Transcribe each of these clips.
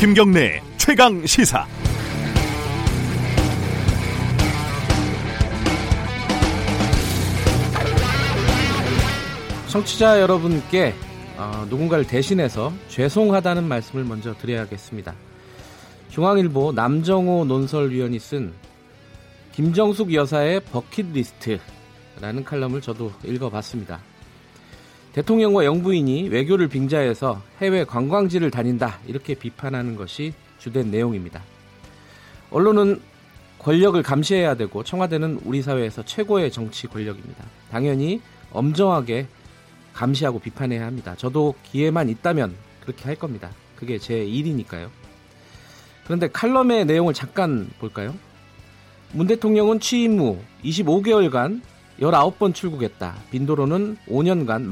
김경래 최강 시사. 청취자 여러분께 어, 누군가를 대신해서 죄송하다는 말씀을 먼저 드려야겠습니다. 중앙일보 남정호 논설위원이 쓴 김정숙 여사의 버킷리스트라는 칼럼을 저도 읽어봤습니다. 대통령과 영부인이 외교를 빙자해서 해외 관광지를 다닌다 이렇게 비판하는 것이 주된 내용입니다. 언론은 권력을 감시해야 되고 청와대는 우리 사회에서 최고의 정치 권력입니다. 당연히 엄정하게 감시하고 비판해야 합니다. 저도 기회만 있다면 그렇게 할 겁니다. 그게 제 일이니까요. 그런데 칼럼의 내용을 잠깐 볼까요? 문 대통령은 취임 후 25개월간 19번 출국했다. 빈도로는 5년간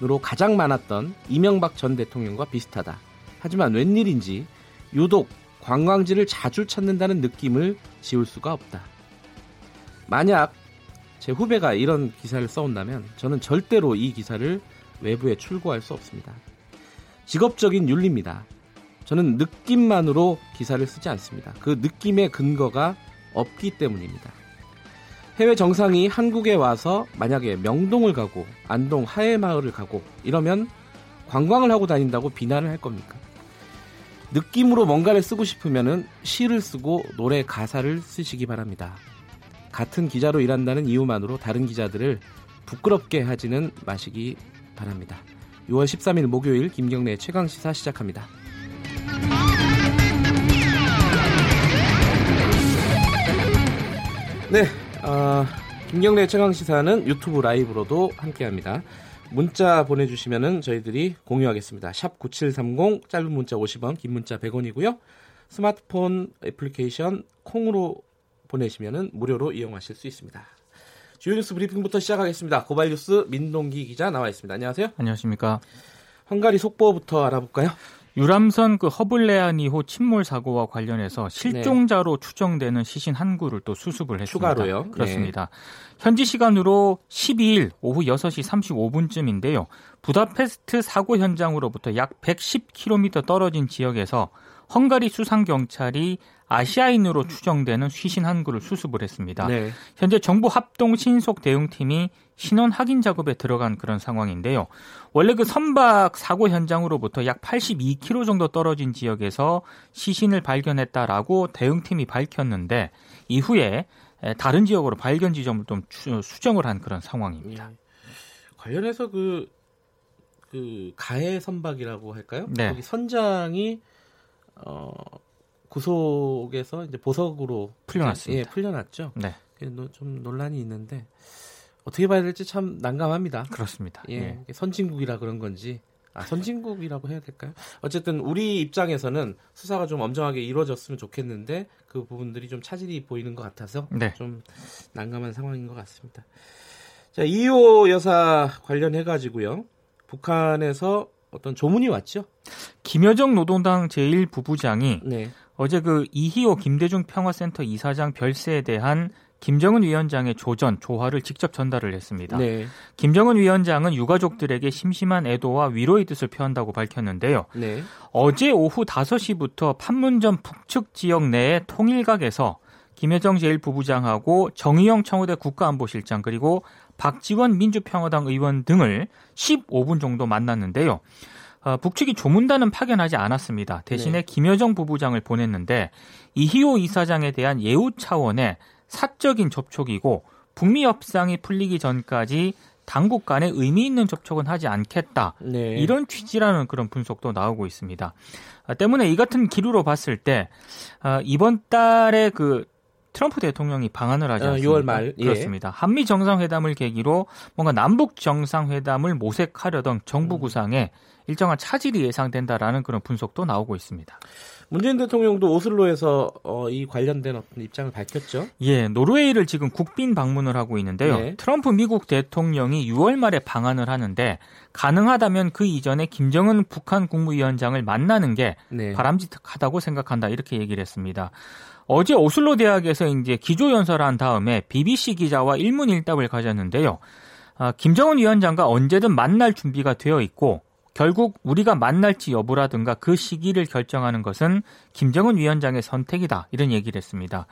49번으로 가장 많았던 이명박 전 대통령과 비슷하다. 하지만 웬일인지 유독 관광지를 자주 찾는다는 느낌을 지울 수가 없다. 만약 제 후배가 이런 기사를 써온다면 저는 절대로 이 기사를 외부에 출고할 수 없습니다. 직업적인 윤리입니다. 저는 느낌만으로 기사를 쓰지 않습니다. 그 느낌의 근거가 없기 때문입니다. 해외 정상이 한국에 와서 만약에 명동을 가고 안동 하회마을을 가고 이러면 관광을 하고 다닌다고 비난을 할 겁니까? 느낌으로 뭔가를 쓰고 싶으면 시를 쓰고 노래 가사를 쓰시기 바랍니다. 같은 기자로 일한다는 이유만으로 다른 기자들을 부끄럽게 하지는 마시기 바랍니다. 6월 13일 목요일 김경래 최강 시사 시작합니다. 네, 어, 김경래 최강 시사는 유튜브 라이브로도 함께합니다. 문자 보내주시면 저희들이 공유하겠습니다. 샵 9730 짧은 문자 50원, 긴 문자 100원이고요. 스마트폰 애플리케이션 콩으로 보내시면 무료로 이용하실 수 있습니다. 주요 뉴스 브리핑부터 시작하겠습니다. 고발 뉴스 민동기 기자 나와 있습니다. 안녕하세요. 안녕하십니까. 헝가리 속보부터 알아볼까요? 유람선 그 허블레안 2호 침몰 사고와 관련해서 실종자로 네. 추정되는 시신 한 구를 또 수습을 했습니다. 추가로요? 그렇습니다. 네. 현지 시간으로 12일 오후 6시 35분쯤인데요. 부다페스트 사고 현장으로부터 약 110km 떨어진 지역에서 헝가리 수상 경찰이 아시아인으로 추정되는 휘신 한 구를 수습을 했습니다. 네. 현재 정부 합동 신속 대응팀이 신원 확인 작업에 들어간 그런 상황인데요. 원래 그 선박 사고 현장으로부터 약 82km 정도 떨어진 지역에서 시신을 발견했다라고 대응팀이 밝혔는데 이후에 다른 지역으로 발견 지점을 좀 수정을 한 그런 상황입니다. 예. 관련해서 그, 그 가해 선박이라고 할까요? 네. 거기 선장이 어 구속에서 이제 보석으로 풀려났습니다. 예, 풀려났죠. 네. 좀 논란이 있는데 어떻게 봐야 될지 참 난감합니다. 그렇습니다. 예, 예. 선진국이라 그런 건지 아, 선진국이라고 해야 될까요? 어쨌든 우리 입장에서는 수사가 좀 엄정하게 이루어졌으면 좋겠는데 그 부분들이 좀 차질이 보이는 것 같아서 네. 좀 난감한 상황인 것 같습니다. 자, 이호 여사 관련해 가지고요. 북한에서 어떤 조문이 왔죠. 김여정 노동당 제1부부장이 네. 어제 그 이희호 김대중 평화센터 이사장 별세에 대한 김정은 위원장의 조전, 조화를 직접 전달을 했습니다. 네. 김정은 위원장은 유가족들에게 심심한 애도와 위로의 뜻을 표한다고 밝혔는데요. 네. 어제 오후 5시부터 판문점 북측 지역 내의 통일각에서 김여정 제1부부장하고 정의영 청와대 국가안보실장 그리고 박지원 민주평화당 의원 등을 15분 정도 만났는데요. 어, 북측이 조문단은 파견하지 않았습니다. 대신에 네. 김여정 부부장을 보냈는데 이희호 이사장에 대한 예우 차원의 사적인 접촉이고 북미 협상이 풀리기 전까지 당국 간에 의미 있는 접촉은 하지 않겠다. 네. 이런 취지라는 그런 분석도 나오고 있습니다. 아, 때문에 이 같은 기류로 봤을 때 아, 이번 달에 그 트럼프 대통령이 방한을 하지 어, 않습니까? 6월 말 예. 그렇습니다. 한미 정상회담을 계기로 뭔가 남북 정상회담을 모색하려던 정부 음. 구상에 일정한 차질이 예상된다라는 그런 분석도 나오고 있습니다. 문재인 대통령도 오슬로에서 어, 이 관련된 어떤 입장을 밝혔죠. 예, 노르웨이를 지금 국빈 방문을 하고 있는데요. 네. 트럼프 미국 대통령이 6월 말에 방한을 하는데 가능하다면 그 이전에 김정은 북한 국무위원장을 만나는 게 네. 바람직하다고 생각한다 이렇게 얘기를 했습니다. 어제 오슬로 대학에서 이제 기조 연설한 다음에 BBC 기자와 일문일답을 가졌는데요. 아, 김정은 위원장과 언제든 만날 준비가 되어 있고 결국 우리가 만날지 여부라든가 그 시기를 결정하는 것은 김정은 위원장의 선택이다. 이런 얘기를 했습니다.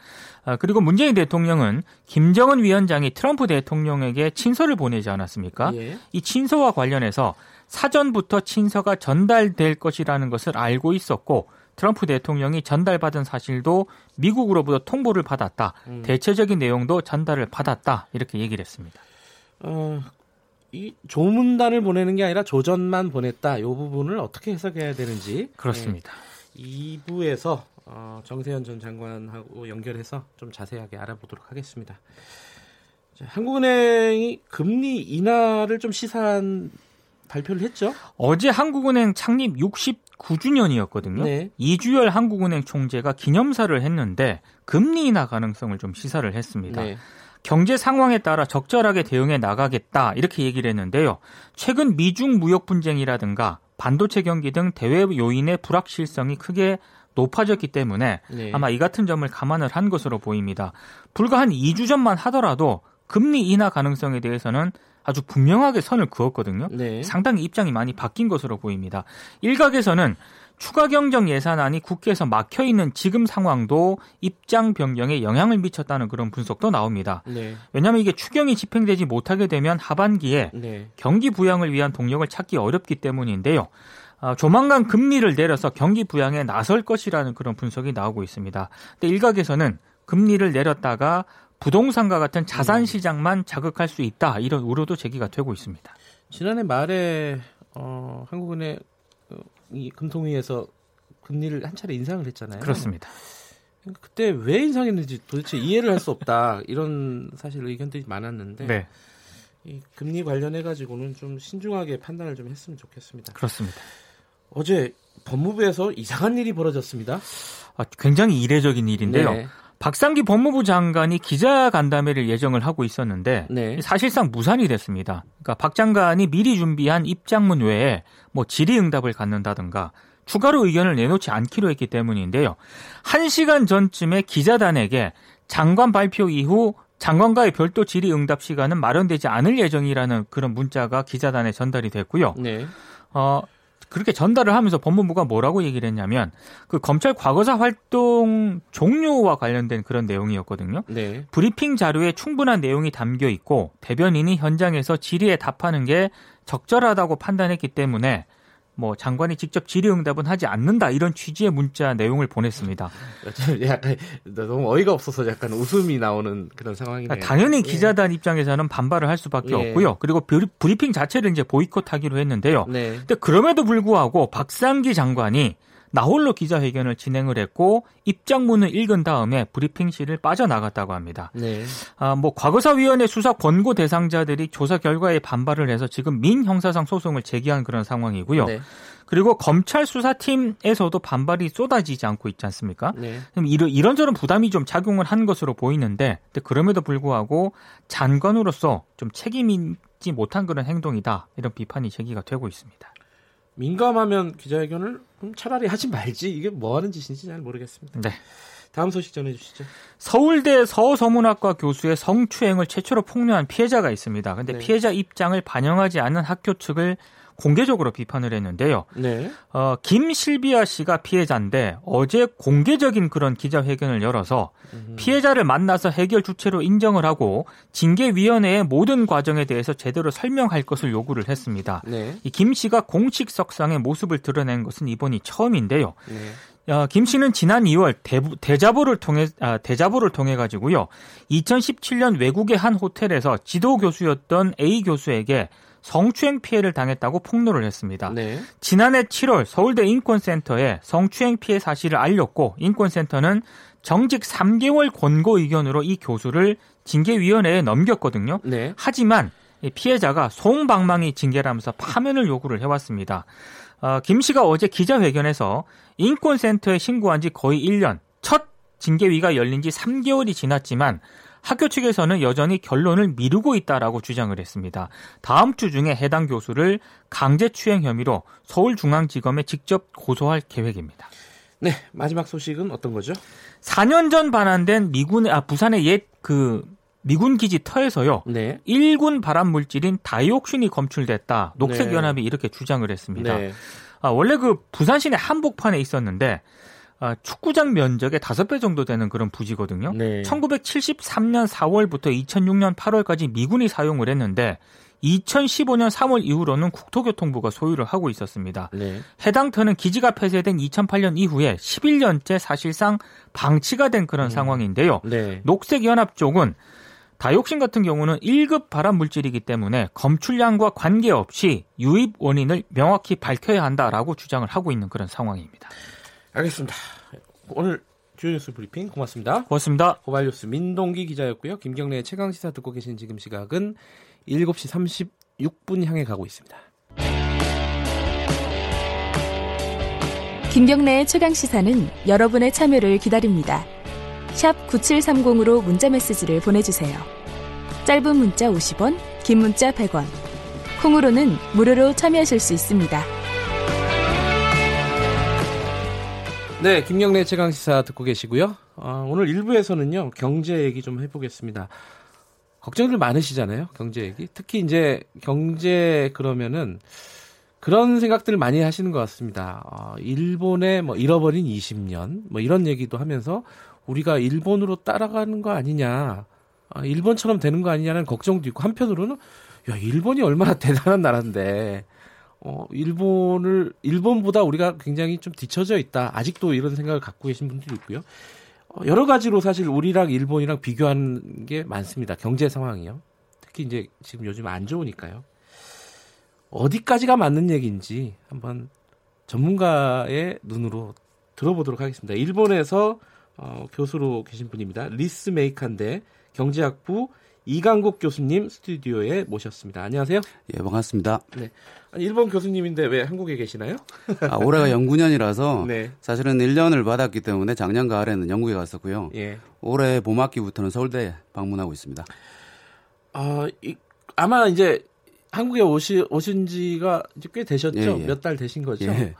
아, 그리고 문재인 대통령은 김정은 위원장이 트럼프 대통령에게 친서를 보내지 않았습니까? 예. 이 친서와 관련해서 사전부터 친서가 전달될 것이라는 것을 알고 있었고 트럼프 대통령이 전달받은 사실도 미국으로부터 통보를 받았다. 음. 대체적인 내용도 전달을 받았다. 이렇게 얘기를 했습니다. 어, 이 조문단을 보내는 게 아니라 조전만 보냈다. 이 부분을 어떻게 해석해야 되는지 그렇습니다. 네, 2부에서 어, 정세현 전 장관하고 연결해서 좀 자세하게 알아보도록 하겠습니다. 자, 한국은행이 금리 인하를 좀 시사한 발표를 했죠. 어제 한국은행 창립 69주년이었거든요. 네. 이주열 한국은행 총재가 기념사를 했는데 금리 인하 가능성을 좀 시사를 했습니다. 네. 경제 상황에 따라 적절하게 대응해 나가겠다 이렇게 얘기를 했는데요. 최근 미중 무역 분쟁이라든가 반도체 경기 등 대외 요인의 불확실성이 크게 높아졌기 때문에 네. 아마 이 같은 점을 감안을 한 것으로 보입니다. 불과 한 2주 전만 하더라도 금리 인하 가능성에 대해서는 아주 분명하게 선을 그었거든요. 네. 상당히 입장이 많이 바뀐 것으로 보입니다. 일각에서는 추가 경정 예산안이 국회에서 막혀 있는 지금 상황도 입장 변경에 영향을 미쳤다는 그런 분석도 나옵니다. 네. 왜냐하면 이게 추경이 집행되지 못하게 되면 하반기에 네. 경기 부양을 위한 동력을 찾기 어렵기 때문인데요. 아, 조만간 금리를 내려서 경기 부양에 나설 것이라는 그런 분석이 나오고 있습니다. 근데 일각에서는 금리를 내렸다가 부동산과 같은 자산 시장만 자극할 수 있다 이런 우려도 제기가 되고 있습니다. 지난해 말에 어, 한국은행 이 금통위에서 금리를 한 차례 인상을 했잖아요. 그렇습니다. 그러니까 그때 왜 인상했는지 도대체 이해를 할 수 없다 이런 사실 의견들이 많았는데 네. 이 금리 관련해 가지고는 좀 신중하게 판단을 좀 했으면 좋겠습니다. 그렇습니다. 어제 법무부에서 이상한 일이 벌어졌습니다. 아, 굉장히 이례적인 일인데요. 네. 박상기 법무부 장관이 기자 간담회를 예정을 하고 있었는데 네. 사실상 무산이 됐습니다. 그러니까 박 장관이 미리 준비한 입장문 외에 뭐 질의응답을 갖는다든가 추가로 의견을 내놓지 않기로 했기 때문인데요. 1시간 전쯤에 기자단에게 장관 발표 이후 장관과의 별도 질의응답 시간은 마련되지 않을 예정이라는 그런 문자가 기자단에 전달이 됐고요. 네. 어, 그렇게 전달을 하면서 법무부가 뭐라고 얘기를 했냐면 그 검찰 과거사 활동 종료와 관련된 그런 내용이었거든요. 네. 브리핑 자료에 충분한 내용이 담겨 있고 대변인이 현장에서 질의에 답하는 게 적절하다고 판단했기 때문에 뭐 장관이 직접 질의응답은 하지 않는다 이런 취지의 문자 내용을 보냈습니다. 약간 너무 어이가 없어서 약간 웃음이 나오는 그런 상황이네요. 당연히 예. 기자단 예. 입장에서는 반발을 할 수밖에 예. 없고요. 그리고 브리핑 자체를 이제 보이콧하기로 했는데요. 네. 근데 그럼에도 불구하고 박상기 장관이 나홀로 기자회견을 진행을 했고 입장문을 읽은 다음에 브리핑실을 빠져나갔다고 합니다. 네. 아, 뭐 과거사위원회 수사 권고 대상자들이 조사 결과에 반발을 해서 지금 민 형사상 소송을 제기한 그런 상황이고요. 네. 그리고 검찰 수사팀에서도 반발이 쏟아지지 않고 있지 않습니까? 네. 이런 이런저런 부담이 좀 작용을 한 것으로 보이는데 그럼에도 불구하고 장관으로서 좀 책임있지 못한 그런 행동이다 이런 비판이 제기가 되고 있습니다. 민감하면 기자회견을 차라리 하지 말지 이게 뭐 하는 짓인지 잘 모르겠습니다. 네. 다음 소식 전해주시죠. 서울대 서서문학과 교수의 성추행을 최초로 폭로한 피해자가 있습니다. 근데 네. 피해자 입장을 반영하지 않는 학교 측을 공개적으로 비판을 했는데요. 네. 어, 김실비아 씨가 피해자인데 어제 공개적인 그런 기자회견을 열어서 음. 피해자를 만나서 해결 주체로 인정을 하고 징계위원회의 모든 과정에 대해서 제대로 설명할 것을 요구를 했습니다. 네. 이김 씨가 공식 석상의 모습을 드러낸 것은 이번이 처음인데요. 네. 어, 김 씨는 지난 2월 대, 자보를 통해 아, 대자보를 통해 가지고요. 2017년 외국의 한 호텔에서 지도 교수였던 A 교수에게 성추행 피해를 당했다고 폭로를 했습니다. 네. 지난해 7월 서울대 인권센터에 성추행 피해 사실을 알렸고 인권센터는 정직 3개월 권고 의견으로 이 교수를 징계위원회에 넘겼거든요. 네. 하지만 피해자가 송방망이 징계라면서 파면을 요구를 해왔습니다. 어, 김 씨가 어제 기자회견에서 인권센터에 신고한 지 거의 1년, 첫 징계위가 열린 지 3개월이 지났지만 학교 측에서는 여전히 결론을 미루고 있다라고 주장을 했습니다. 다음 주 중에 해당 교수를 강제 추행 혐의로 서울중앙지검에 직접 고소할 계획입니다. 네, 마지막 소식은 어떤 거죠? 4년 전 반환된 미군의 아 부산의 옛그 미군 기지 터에서요. 네. 1군 발암 물질인 다이옥신이 검출됐다. 녹색 연합이 네. 이렇게 주장을 했습니다. 네. 아, 원래 그 부산 시내 한복판에 있었는데 아, 축구장 면적의 5배 정도 되는 그런 부지거든요. 네. 1973년 4월부터 2006년 8월까지 미군이 사용을 했는데 2015년 3월 이후로는 국토교통부가 소유를 하고 있었습니다. 네. 해당 터는 기지가 폐쇄된 2008년 이후에 11년째 사실상 방치가 된 그런 음. 상황인데요. 네. 녹색연합 쪽은 다육신 같은 경우는 1급 발암 물질이기 때문에 검출량과 관계없이 유입 원인을 명확히 밝혀야 한다라고 주장을 하고 있는 그런 상황입니다. 알겠습니다. 오늘 주요 뉴스 브리핑 고맙습니다. 고맙습니다. 고발 뉴스 민동기 기자였고요. 김경래의 최강 시사 듣고 계신 지금 시각은 7시 36분 향해 가고 있습니다. 김경래의 최강 시사는 여러분의 참여를 기다립니다. 9730으로 문자 메시지를 보내주세요. 짧은 문자 50원, 긴 문자 100원. 콩으로는 무료로 참여하실 수 있습니다. 네, 김경래 최강 시사 듣고 계시고요. 어, 오늘 1부에서는요 경제 얘기 좀 해보겠습니다. 걱정들 많으시잖아요. 경제 얘기. 특히 이제 경제 그러면은 그런 생각들을 많이 하시는 것 같습니다. 어, 일본의 뭐 잃어버린 20년 뭐 이런 얘기도 하면서 우리가 일본으로 따라가는 거 아니냐. 아, 일본처럼 되는 거 아니냐는 걱정도 있고 한편으로는 야, 일본이 얼마나 대단한 나라인데 어, 일본을 일본보다 우리가 굉장히 좀 뒤처져 있다. 아직도 이런 생각을 갖고 계신 분들이 있고요. 어, 여러 가지로 사실 우리랑 일본이랑 비교하는 게 많습니다. 경제 상황이요. 특히 이제 지금 요즘 안 좋으니까요. 어디까지가 맞는 얘기인지 한번 전문가의 눈으로 들어보도록 하겠습니다. 일본에서 어, 교수로 계신 분입니다. 리츠메이칸대 경제학부 이강국 교수님 스튜디오에 모셨습니다. 안녕하세요. 예, 반갑습니다. 네. 아니, 일본 교수님인데 왜 한국에 계시나요? 아, 올해가 연구년이라서 네. 사실은 1년을 받았기 때문에 작년 가을에는 영국에 갔었고요. 예. 올해 봄 학기부터는 서울대 방문하고 있습니다. 아, 이, 아마 이제 한국에 오시, 오신 지가 이제 꽤 되셨죠? 예, 예. 몇달 되신 거죠? 예.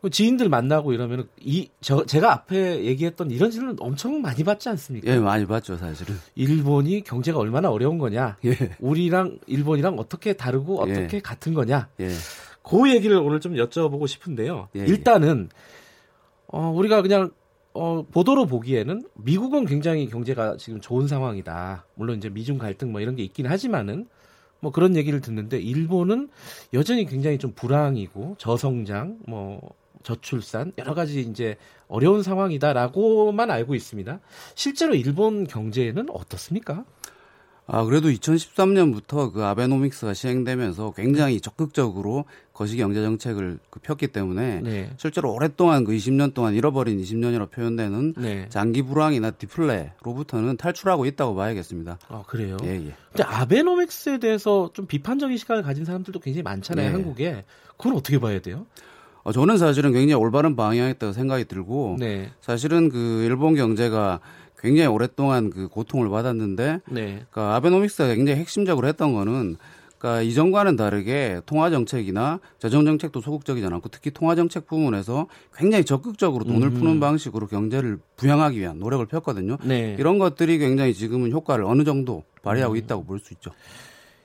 그 지인들 만나고 이러면 이 저 제가 앞에 얘기했던 이런 질문 엄청 많이 받지 않습니까? 예, 많이 받죠, 사실은. 일본이 경제가 얼마나 어려운 거냐? 예. 우리랑 일본이랑 어떻게 다르고 예. 어떻게 예. 같은 거냐? 예. 그 얘기를 오늘 좀 여쭤보고 싶은데요. 예, 예. 일단은 어 우리가 그냥 어 보도로 보기에는 미국은 굉장히 경제가 지금 좋은 상황이다. 물론 이제 미중 갈등 뭐 이런 게 있긴 하지만은 뭐 그런 얘기를 듣는데 일본은 여전히 굉장히 좀 불황이고 저성장 뭐 저출산 여러 가지 이제 어려운 상황이다라고만 알고 있습니다. 실제로 일본 경제는 어떻습니까? 아, 그래도 2013년부터 그 아베노믹스가 시행되면서 굉장히 적극적으로 거시기 경제 정책을 그 폈기 때문에 네. 실제로 오랫동안 그 20년 동안 잃어버린 20년이라고 표현되는 네. 장기 불황이나 디플레로부터는 탈출하고 있다고 봐야겠습니다. 아, 그래요? 예, 예. 근데 아베노믹스에 대해서 좀 비판적인 시각을 가진 사람들도 굉장히 많잖아요, 네. 한국에. 그건 어떻게 봐야 돼요? 어, 저는 사실은 굉장히 올바른 방향이었다고 생각이 들고 네. 사실은 그 일본 경제가 굉장히 오랫동안 그 고통을 받았는데 네. 그러니까 아베노믹스가 굉장히 핵심적으로 했던 거는 그러니까 이전과는 다르게 통화 정책이나 재정 정책도 소극적이지 않았고 특히 통화 정책 부분에서 굉장히 적극적으로 돈을 음. 푸는 방식으로 경제를 부양하기 위한 노력을 폈거든요. 네. 이런 것들이 굉장히 지금은 효과를 어느 정도 발휘하고 음. 있다고 볼 수 있죠.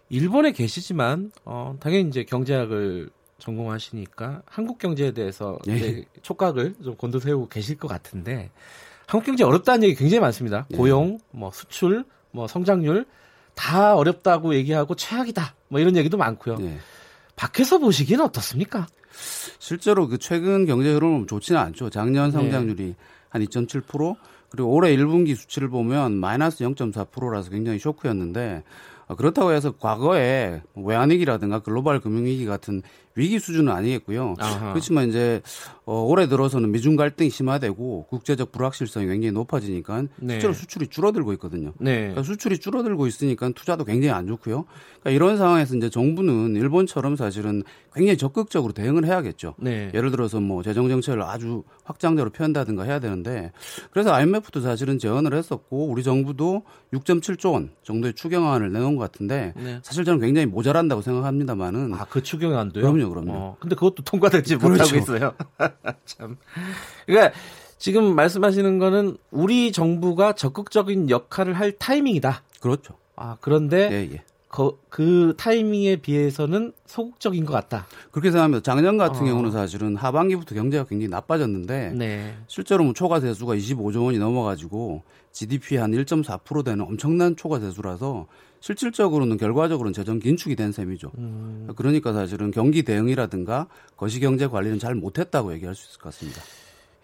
일본에 계시지만 어, 당연히 이제 경제학을 전공하시니까 한국 경제에 대해서 예. 촉각을 좀 곤두세우고 계실 것 같은데 한국 경제 어렵다는 얘기 굉장히 많습니다. 예. 고용, 뭐 수출, 뭐 성장률 다 어렵다고 얘기하고 최악이다. 뭐 이런 얘기도 많고요. 예. 밖에서 보시기는 어떻습니까? 실제로 그 최근 경제 흐름은 좋지는 않죠. 작년 성장률이 네. 한2.7% 그리고 올해 1분기 수치를 보면 마이너스 0.4%라서 굉장히 쇼크였는데 어, 그렇다고 해서 과거에 외환위기라든가 글로벌 금융위기 같은 위기 수준은 아니겠고요. 아하. 그렇지만 이제 어, 올해 들어서는 미중 갈등이 심화되고 국제적 불확실성이 굉장히 높아지니까 네. 실제로 수출이 줄어들고 있거든요. 네. 그러니까 수출이 줄어들고 있으니까 투자도 굉장히 안 좋고요. 그러니까 이런 상황에서 이제 정부는 일본처럼 사실은 굉장히 적극적으로 대응을 해야겠죠. 네. 예를 들어서 뭐 재정 정책을 아주 확장적으로 표현다든가 해야 되는데 그래서 IMF도 사실은 제언을 했었고 우리 정부도 6.7조 원 정도의 추경안을 내놓은 것 같은데 네. 사실 저는 굉장히 모자란다고 생각합니다만은 아그 추경안도요? 그럼요, 그럼요. 어, 근데 그것도 통과되지 그렇죠. 못하고 있어요. 참. 그러니까 지금 말씀하시는 거는 우리 정부가 적극적인 역할을 할 타이밍이다. 그렇죠. 아 그런데 예, 예. 그, 그 타이밍에 비해서는 소극적인 것 같다. 그렇게 생각합니다. 작년 같은 어. 경우는 사실은 하반기부터 경제가 굉장히 나빠졌는데 네. 실제로 뭐 초과 세수가 25조 원이 넘어가지고 GDP 한 1.4% 되는 엄청난 초과 세수라서 실질적으로는 결과적으로는 재정 긴축이 된 셈이죠. 음. 그러니까 사실은 경기 대응이라든가 거시경제 관리는 잘 못했다고 얘기할 수 있을 것 같습니다.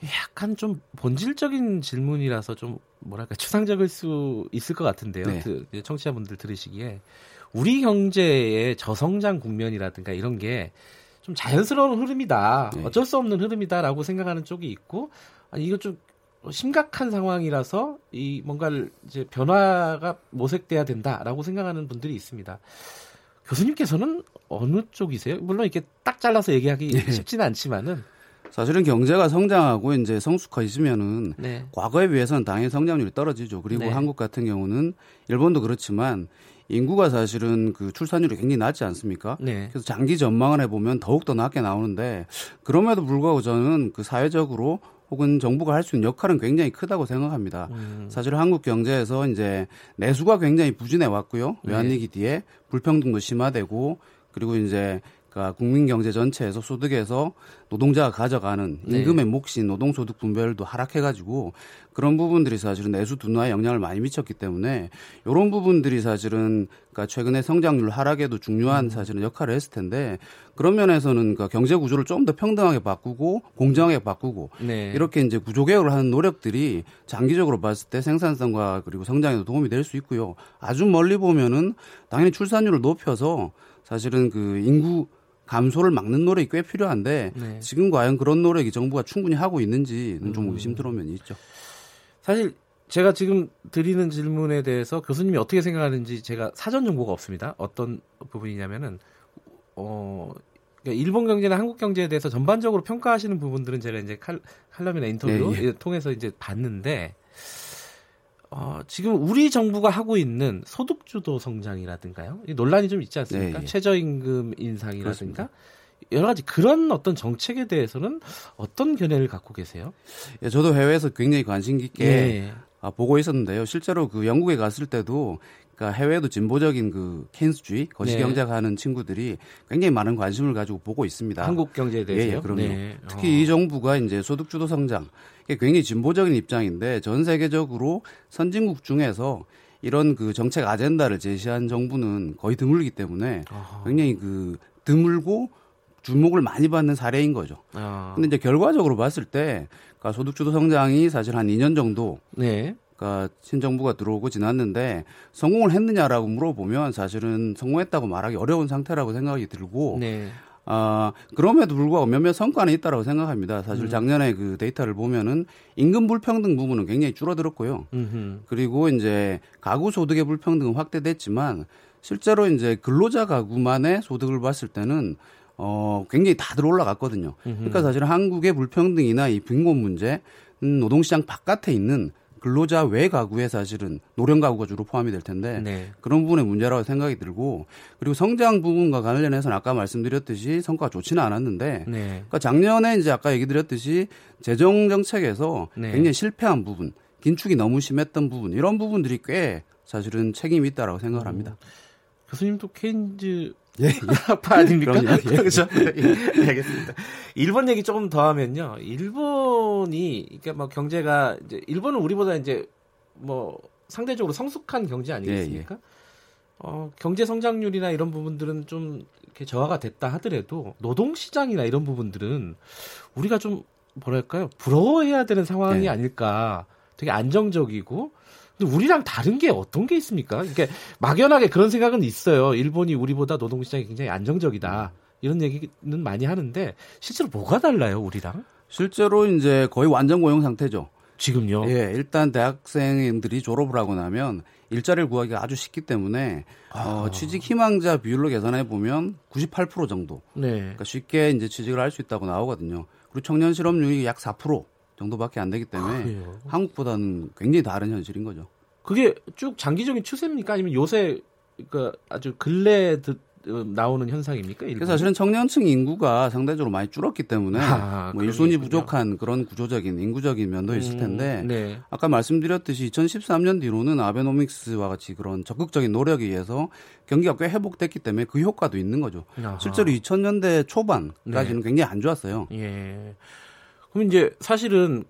약간 좀 본질적인 질문이라서 좀 뭐랄까 추상적일 수 있을 것 같은데요. 네. 그 청취자분들 들으시기에 우리 경제의 저성장 국면이라든가 이런 게 좀 자연스러운 흐름이다. 네. 어쩔 수 없는 흐름이다라고 생각하는 쪽이 있고 아니 이거 좀 심각한 상황이라서 이 뭔가를 이제 변화가 모색돼야 된다라고 생각하는 분들이 있습니다. 교수님께서는 어느 쪽이세요? 물론 이렇게 딱 잘라서 얘기하기 네. 쉽지는 않지만은 사실은 경제가 성장하고 이제 성숙해지면은 네. 과거에 비해서는 당연히 성장률이 떨어지죠. 그리고 네. 한국 같은 경우는 일본도 그렇지만 인구가 사실은 그 출산율이 굉장히 낮지 않습니까? 네. 그래서 장기 전망을 해보면 더욱더 낮게 나오는데 그럼에도 불구하고 저는 그 사회적으로 혹은 정부가 할 수 있는 역할은 굉장히 크다고 생각합니다. 음. 사실 한국 경제에서 이제 내수가 굉장히 부진해 왔고요. 외환위기 네. 뒤에 불평등도 심화되고 그리고 이제 그러니까 국민 경제 전체에서 소득에서 노동자가 가져가는 네. 임금의 몫인 노동소득 분배율도 하락해가지고 그런 부분들이 사실은 내수 둔화에 영향을 많이 미쳤기 때문에 이런 부분들이 사실은 그러니까 최근에 성장률 하락에도 중요한 음. 사실은 역할을 했을 텐데 그런 면에서는 그 경제 구조를 좀 더 평등하게 바꾸고 공정하게 바꾸고 네. 이렇게 이제 구조 개혁을 하는 노력들이 장기적으로 봤을 때 생산성과 그리고 성장에도 도움이 될 수 있고요. 아주 멀리 보면은 당연히 출산율을 높여서 사실은 그 인구 감소를 막는 노력이 꽤 필요한데 네. 지금 과연 그런 노력이 정부가 충분히 하고 있는지는 좀 음. 의심스러운 면이 있죠. 사실 제가 지금 드리는 질문에 대해서 교수님이 어떻게 생각하는지 제가 사전 정보가 없습니다. 어떤 부분이냐면은 어 그러니까 일본 경제나 한국 경제에 대해서 전반적으로 평가하시는 부분들은 제가 이제 칼, 칼럼이나 인터뷰 네, 예. 통해서 이제 봤는데 어, 지금 우리 정부가 하고 있는 소득주도 성장이라든가요. 논란이 좀 있지 않습니까? 네, 예. 최저임금 인상이라든가 그렇습니다. 여러 가지 그런 어떤 정책에 대해서는 어떤 견해를 갖고 계세요? 예, 저도 해외에서 굉장히 관심 깊게 예. 아, 보고 있었는데요. 실제로 그 영국에 갔을 때도 그러니까 해외에도 진보적인 그 케인스주의 거시경제가 네. 하는 친구들이 굉장히 많은 관심을 가지고 보고 있습니다. 한국 경제에 대해서요? 예, 예 그럼요. 네. 특히 어. 이 정부가 이제 소득주도 성장 굉장히 진보적인 입장인데 전 세계적으로 선진국 중에서 이런 그 정책 아젠다를 제시한 정부는 거의 드물기 때문에 굉장히 그 드물고 주목을 많이 받는 사례인 거죠. 아. 근데 이제 결과적으로 봤을 때 그러니까 소득주도 성장이 사실 한 2년 정도 네. 그러니까 신정부가 들어오고 지났는데 성공을 했느냐라고 물어보면 사실은 성공했다고 말하기 어려운 상태라고 생각이 들고 네. 아, 그럼에도 불구하고 몇몇 성과는 있다라고 생각합니다. 사실 음. 작년에 그 데이터를 보면은 임금 불평등 부분은 굉장히 줄어들었고요. 음흠. 그리고 이제 가구 소득의 불평등은 확대됐지만 실제로 이제 근로자 가구만의 소득을 봤을 때는 어, 굉장히 다들 올라갔거든요. 음흠. 그러니까 사실 한국의 불평등이나 이 빈곤 문제, 음, 노동시장 바깥에 있는 근로자 외 가구에 사실은 노령 가구가 주로 포함이 될 텐데 네. 그런 부분의 문제라고 생각이 들고 그리고 성장 부분과 관련해서는 아까 말씀드렸듯이 성과가 좋지는 않았는데 네. 그러니까 작년에 이제 아까 얘기 드렸듯이 재정 정책에서 네. 굉장히 실패한 부분 긴축이 너무 심했던 부분 이런 부분들이 꽤 사실은 책임이 있다라고 생각을 합니다. 음. 교수님도 케인즈 예, 학파 아닙니까? 예. 그렇죠. 예, 알겠습니다. 일본 얘기 조금 더 하면요. 일본이 그러니까 뭐 경제가 이제 일본은 우리보다 이제 뭐 상대적으로 성숙한 경제 아니겠습니까? 예, 예. 어, 경제 성장률이나 이런 부분들은 좀 이렇게 저하가 됐다 하더라도 노동 시장이나 이런 부분들은 우리가 좀 뭐랄까요? 부러워해야 되는 상황이 네. 아닐까. 되게 안정적이고 근데 우리랑 다른 게 어떤 게 있습니까? 그러니까 막연하게 그런 생각은 있어요. 일본이 우리보다 노동시장이 굉장히 안정적이다. 이런 얘기는 많이 하는데 실제로 뭐가 달라요, 우리랑? 실제로 이제 거의 완전 고용 상태죠. 지금요? 예, 일단 대학생들이 졸업을 하고 나면 일자리를 구하기가 아주 쉽기 때문에 아. 어, 취직 희망자 비율로 계산해 보면 98% 정도. 네. 그러니까 쉽게 이제 취직을 할 수 있다고 나오거든요. 그리고 청년 실업률이 약 4%. 정도밖에 안 되기 때문에 아, 한국보다는 굉장히 다른 현실인 거죠. 그게 쭉 장기적인 추세입니까? 아니면 요새 그러니까 아주 근래 어, 나오는 현상입니까? 그래서 사실은 청년층 인구가 상대적으로 많이 줄었기 때문에 아, 뭐 일손이 부족한 그런 구조적인 인구적인 면도 있을 음, 텐데 음, 네. 아까 말씀드렸듯이 2013년 뒤로는 아베노믹스와 같이 그런 적극적인 노력에 의해서 경기가 꽤 회복됐기 때문에 그 효과도 있는 거죠. 아하. 실제로 2000년대 초반까지는 네. 굉장히 안 좋았어요. 예. 그럼 이제 사실은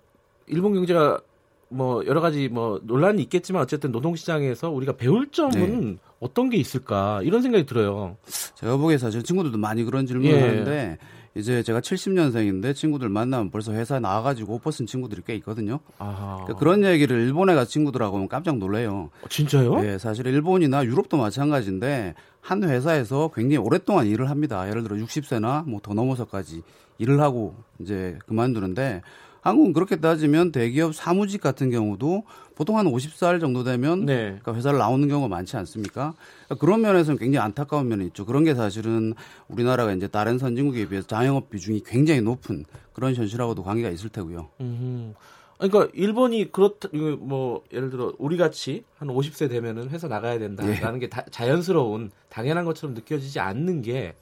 일본 경제가 뭐 여러 가지 뭐 논란이 있겠지만 어쨌든 노동 시장에서 우리가 배울 점은 네. 어떤 게 있을까 이런 생각이 들어요. 제가 보기에 사실 친구들도 많이 그런 질문을 예. 하는데 이제 제가 70년생인데 친구들 만나면 벌써 회사에 나와가지고 오퍼 쓴 친구들이 꽤 있거든요. 그러니까 그런 얘기를 일본에 가 친구들하고 하면 깜짝 놀래요. 어, 진짜요? 네, 사실 일본이나 유럽도 마찬가지인데 한 회사에서 굉장히 오랫동안 일을 합니다. 예를 들어 60세나 뭐 더 넘어서까지 일을 하고 이제 그만두는데 한국은 그렇게 따지면 대기업 사무직 같은 경우도 보통 한 50살 정도 되면 네. 그러니까 회사를 나오는 경우가 많지 않습니까? 그러니까 그런 면에서는 굉장히 안타까운 면이 있죠. 그런 게 사실은 우리나라가 이제 다른 선진국에 비해서 자영업 비중이 굉장히 높은 그런 현실하고도 관계가 있을 테고요. 음. 그러니까 일본이 그렇다 뭐 예를 들어 우리 같이 한 50세 되면은 회사 나가야 된다라는 예. 게 다, 자연스러운 당연한 것처럼 느껴지지 않는 게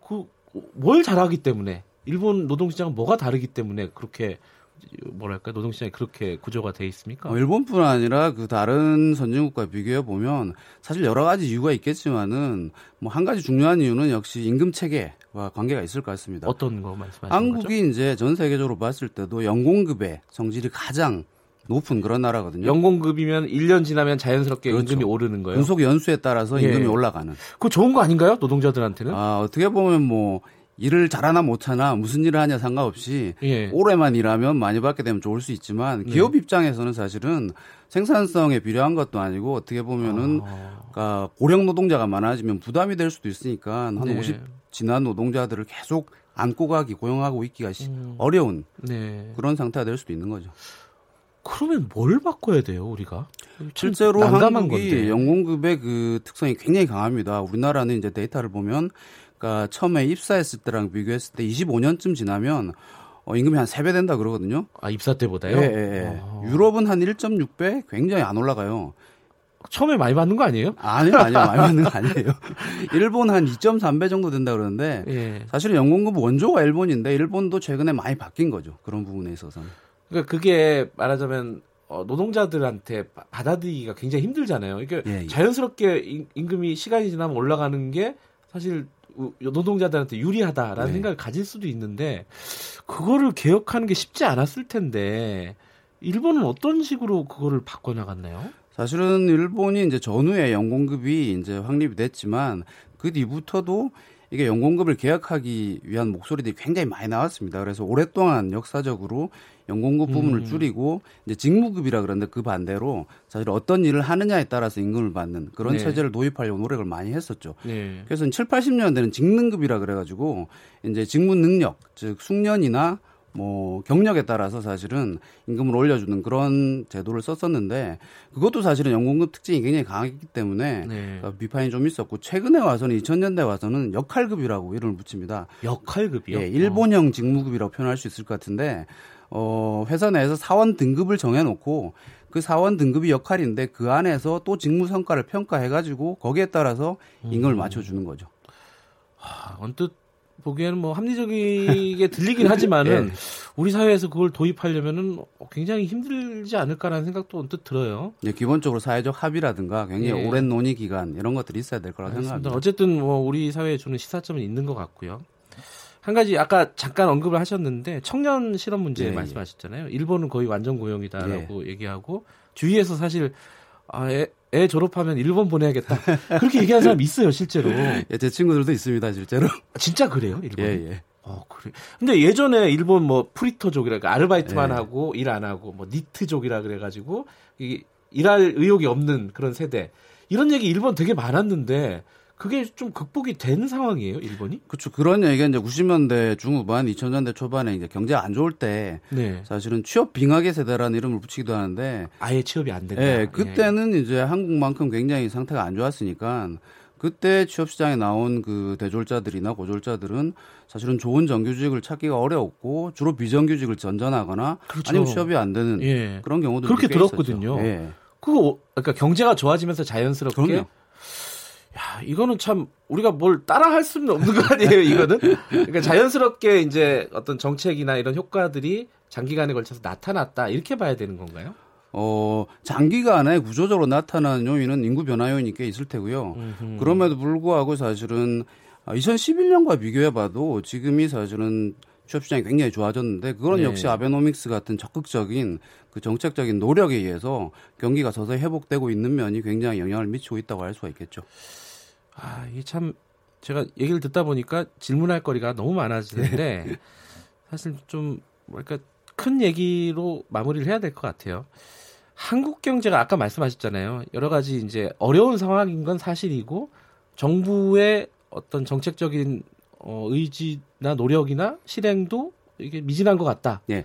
그 뭘 잘하기 때문에 일본 노동시장은 뭐가 다르기 때문에 그렇게 뭐랄까 노동시장이 그렇게 구조가 돼 있습니까? 어, 일본뿐 아니라 그 다른 선진국과 비교해 보면 사실 여러 가지 이유가 있겠지만은 뭐 한 가지 중요한 이유는 역시 임금 체계와 관계가 있을 것 같습니다. 어떤 거 말씀하시는 한국이 거죠? 이제 전 세계적으로 봤을 때도 연공급의 성질이 가장 높은 그런 나라거든요. 연공급이면 1년 지나면 자연스럽게 그렇죠. 임금이 오르는 거예요. 근속 연수에 따라서 예. 임금이 올라가는. 그거 좋은 거 아닌가요? 노동자들한테는? 아, 어떻게 보면 뭐 일을 잘하나 못하나 무슨 일을 하냐 상관없이 예. 오래만 일하면 많이 받게 되면 좋을 수 있지만 네. 기업 네. 입장에서는 사실은 생산성에 필요한 것도 아니고 어떻게 보면은 아. 그러니까 고령 노동자가 많아지면 부담이 될 수도 있으니까 한 네. 50 지난 노동자들을 계속 안고 가기 고용하고 있기가 음. 어려운 네. 그런 상태가 될 수도 있는 거죠. 그러면 뭘 바꿔야 돼요, 우리가? 실제로 한국이 건데. 연공급의 그 특성이 굉장히 강합니다. 우리나라는 이제 데이터를 보면 그러니까 처음에 입사했을 때랑 비교했을 때 25년쯤 지나면 어, 임금이 한 3배 된다 그러거든요. 아, 입사 때보다요? 예, 예. 아. 유럽은 한 1.6배 굉장히 안 올라가요. 처음에 많이 받는 거 아니에요? 아니요, 아니요. 많이 받는 거 아니에요. 일본 한 2.3배 정도 된다 그러는데 예. 사실은 연공급 원조가 일본인데 일본도 최근에 많이 바뀐 거죠. 그런 부분에 있어서는. 그러니까 그게 말하자면 어, 노동자들한테 받아들이기가 굉장히 힘들잖아요. 이게 예, 예. 자연스럽게 임금이 시간이 지나면 올라가는 게 사실 노동자들한테 유리하다라는 네. 생각을 가질 수도 있는데 그거를 개혁하는 게 쉽지 않았을 텐데 일본은 어떤 식으로 그거를 바꿔 나갔나요? 사실은 일본이 이제 전후에 연공급이 이제 확립이 됐지만 그 뒤부터도 이게 연공급을 개혁하기 위한 목소리들이 굉장히 많이 나왔습니다. 그래서 오랫동안 역사적으로 연공급 부분을 음. 줄이고 이제 직무급이라 그러는데 그 반대로 사실 어떤 일을 하느냐에 따라서 임금을 받는 그런 네. 체제를 도입하려고 노력을 많이 했었죠. 네. 그래서 7, 80년대는 직능급이라 그래가지고 이제 직무 능력, 즉 숙련이나 뭐 경력에 따라서 사실은 임금을 올려주는 그런 제도를 썼었는데 그것도 사실은 연공급 특징이 굉장히 강하기 때문에 네. 어, 비판이 좀 있었고 최근에 와서는 2000년대 와서는 역할급이라고 이름을 붙입니다. 역할급이요? 예, 일본형 직무급이라고 표현할 수 있을 것 같은데 어, 회사 내에서 사원 등급을 정해놓고 그 사원 등급이 역할인데 그 안에서 또 직무 성과를 평가해가지고 거기에 따라서 임금을 음. 맞춰주는 거죠. 하, 언뜻 보기에는 뭐 합리적이게 들리긴 하지만은 네. 우리 사회에서 그걸 도입하려면은 굉장히 힘들지 않을까라는 생각도 언뜻 들어요. 네, 기본적으로 사회적 합의라든가 굉장히 네. 오랜 논의 기간 이런 것들이 있어야 될 거라고 생각합니다. 어쨌든 뭐 우리 사회에 주는 시사점은 있는 것 같고요. 한 가지 아까 잠깐 언급을 하셨는데 청년 실업 문제 네, 말씀하셨잖아요. 일본은 거의 완전 고용이다라고 네. 얘기하고 주위에서 사실 아, 애, 애 졸업하면 일본 보내야겠다. 그렇게 얘기하는 사람 있어요, 실제로. 예, 제 친구들도 있습니다, 실제로. 아, 진짜 그래요, 일본? 예, 예. 어, 그래. 근데 예전에 일본 뭐 프리터족이라 아르바이트만 예. 하고 일 안 하고 뭐 니트족이라 그래 가지고 이 일할 의욕이 없는 그런 세대 이런 얘기 일본 되게 많았는데 그게 좀 극복이 된 상황이에요, 일본이? 그렇죠. 그런 얘기가 이제 90년대 중후반, 2000년대 초반에 이제 경제가 안 좋을 때 네. 사실은 취업 빙하계 세대라는 이름을 붙이기도 하는데 아예 취업이 안 된다. 네, 그때는 예. 이제 한국만큼 굉장히 상태가 안 좋았으니까 그때 취업 시장에 나온 그 대졸자들이나 고졸자들은 사실은 좋은 정규직을 찾기가 어려웠고 주로 비정규직을 전전하거나 그렇죠. 아니면 취업이 안 되는 예. 그런 경우도 그렇게 들었거든요. 예. 그거 그러니까 경제가 좋아지면서 자연스럽게 그럼요. 야, 이거는 참 우리가 뭘 따라 할 수는 없는 거 아니에요, 이거는? 그러니까 자연스럽게 이제 어떤 정책이나 이런 효과들이 장기간에 걸쳐서 나타났다 이렇게 봐야 되는 건가요? 어, 장기간에 구조적으로 나타나는 요인은 인구 변화 요인이 꽤 있을 테고요. 음흠. 그럼에도 불구하고 사실은 2011년과 비교해봐도 지금이 사실은 취업 시장이 굉장히 좋아졌는데 그건 네. 역시 아베노믹스 같은 적극적인 그 정책적인 노력에 의해서 경기가 서서히 회복되고 있는 면이 굉장히 영향을 미치고 있다고 할 수가 있겠죠. 아, 이게 참 제가 얘기를 듣다 보니까 질문할 거리가 너무 많아지는데 네. 사실 좀 뭐랄까 큰 얘기로 마무리를 해야 될 것 같아요. 한국 경제가 아까 말씀하셨잖아요. 여러 가지 이제 어려운 상황인 건 사실이고 정부의 어떤 정책적인 어, 의지나 노력이나 실행도 이게 미진한 것 같다. 예.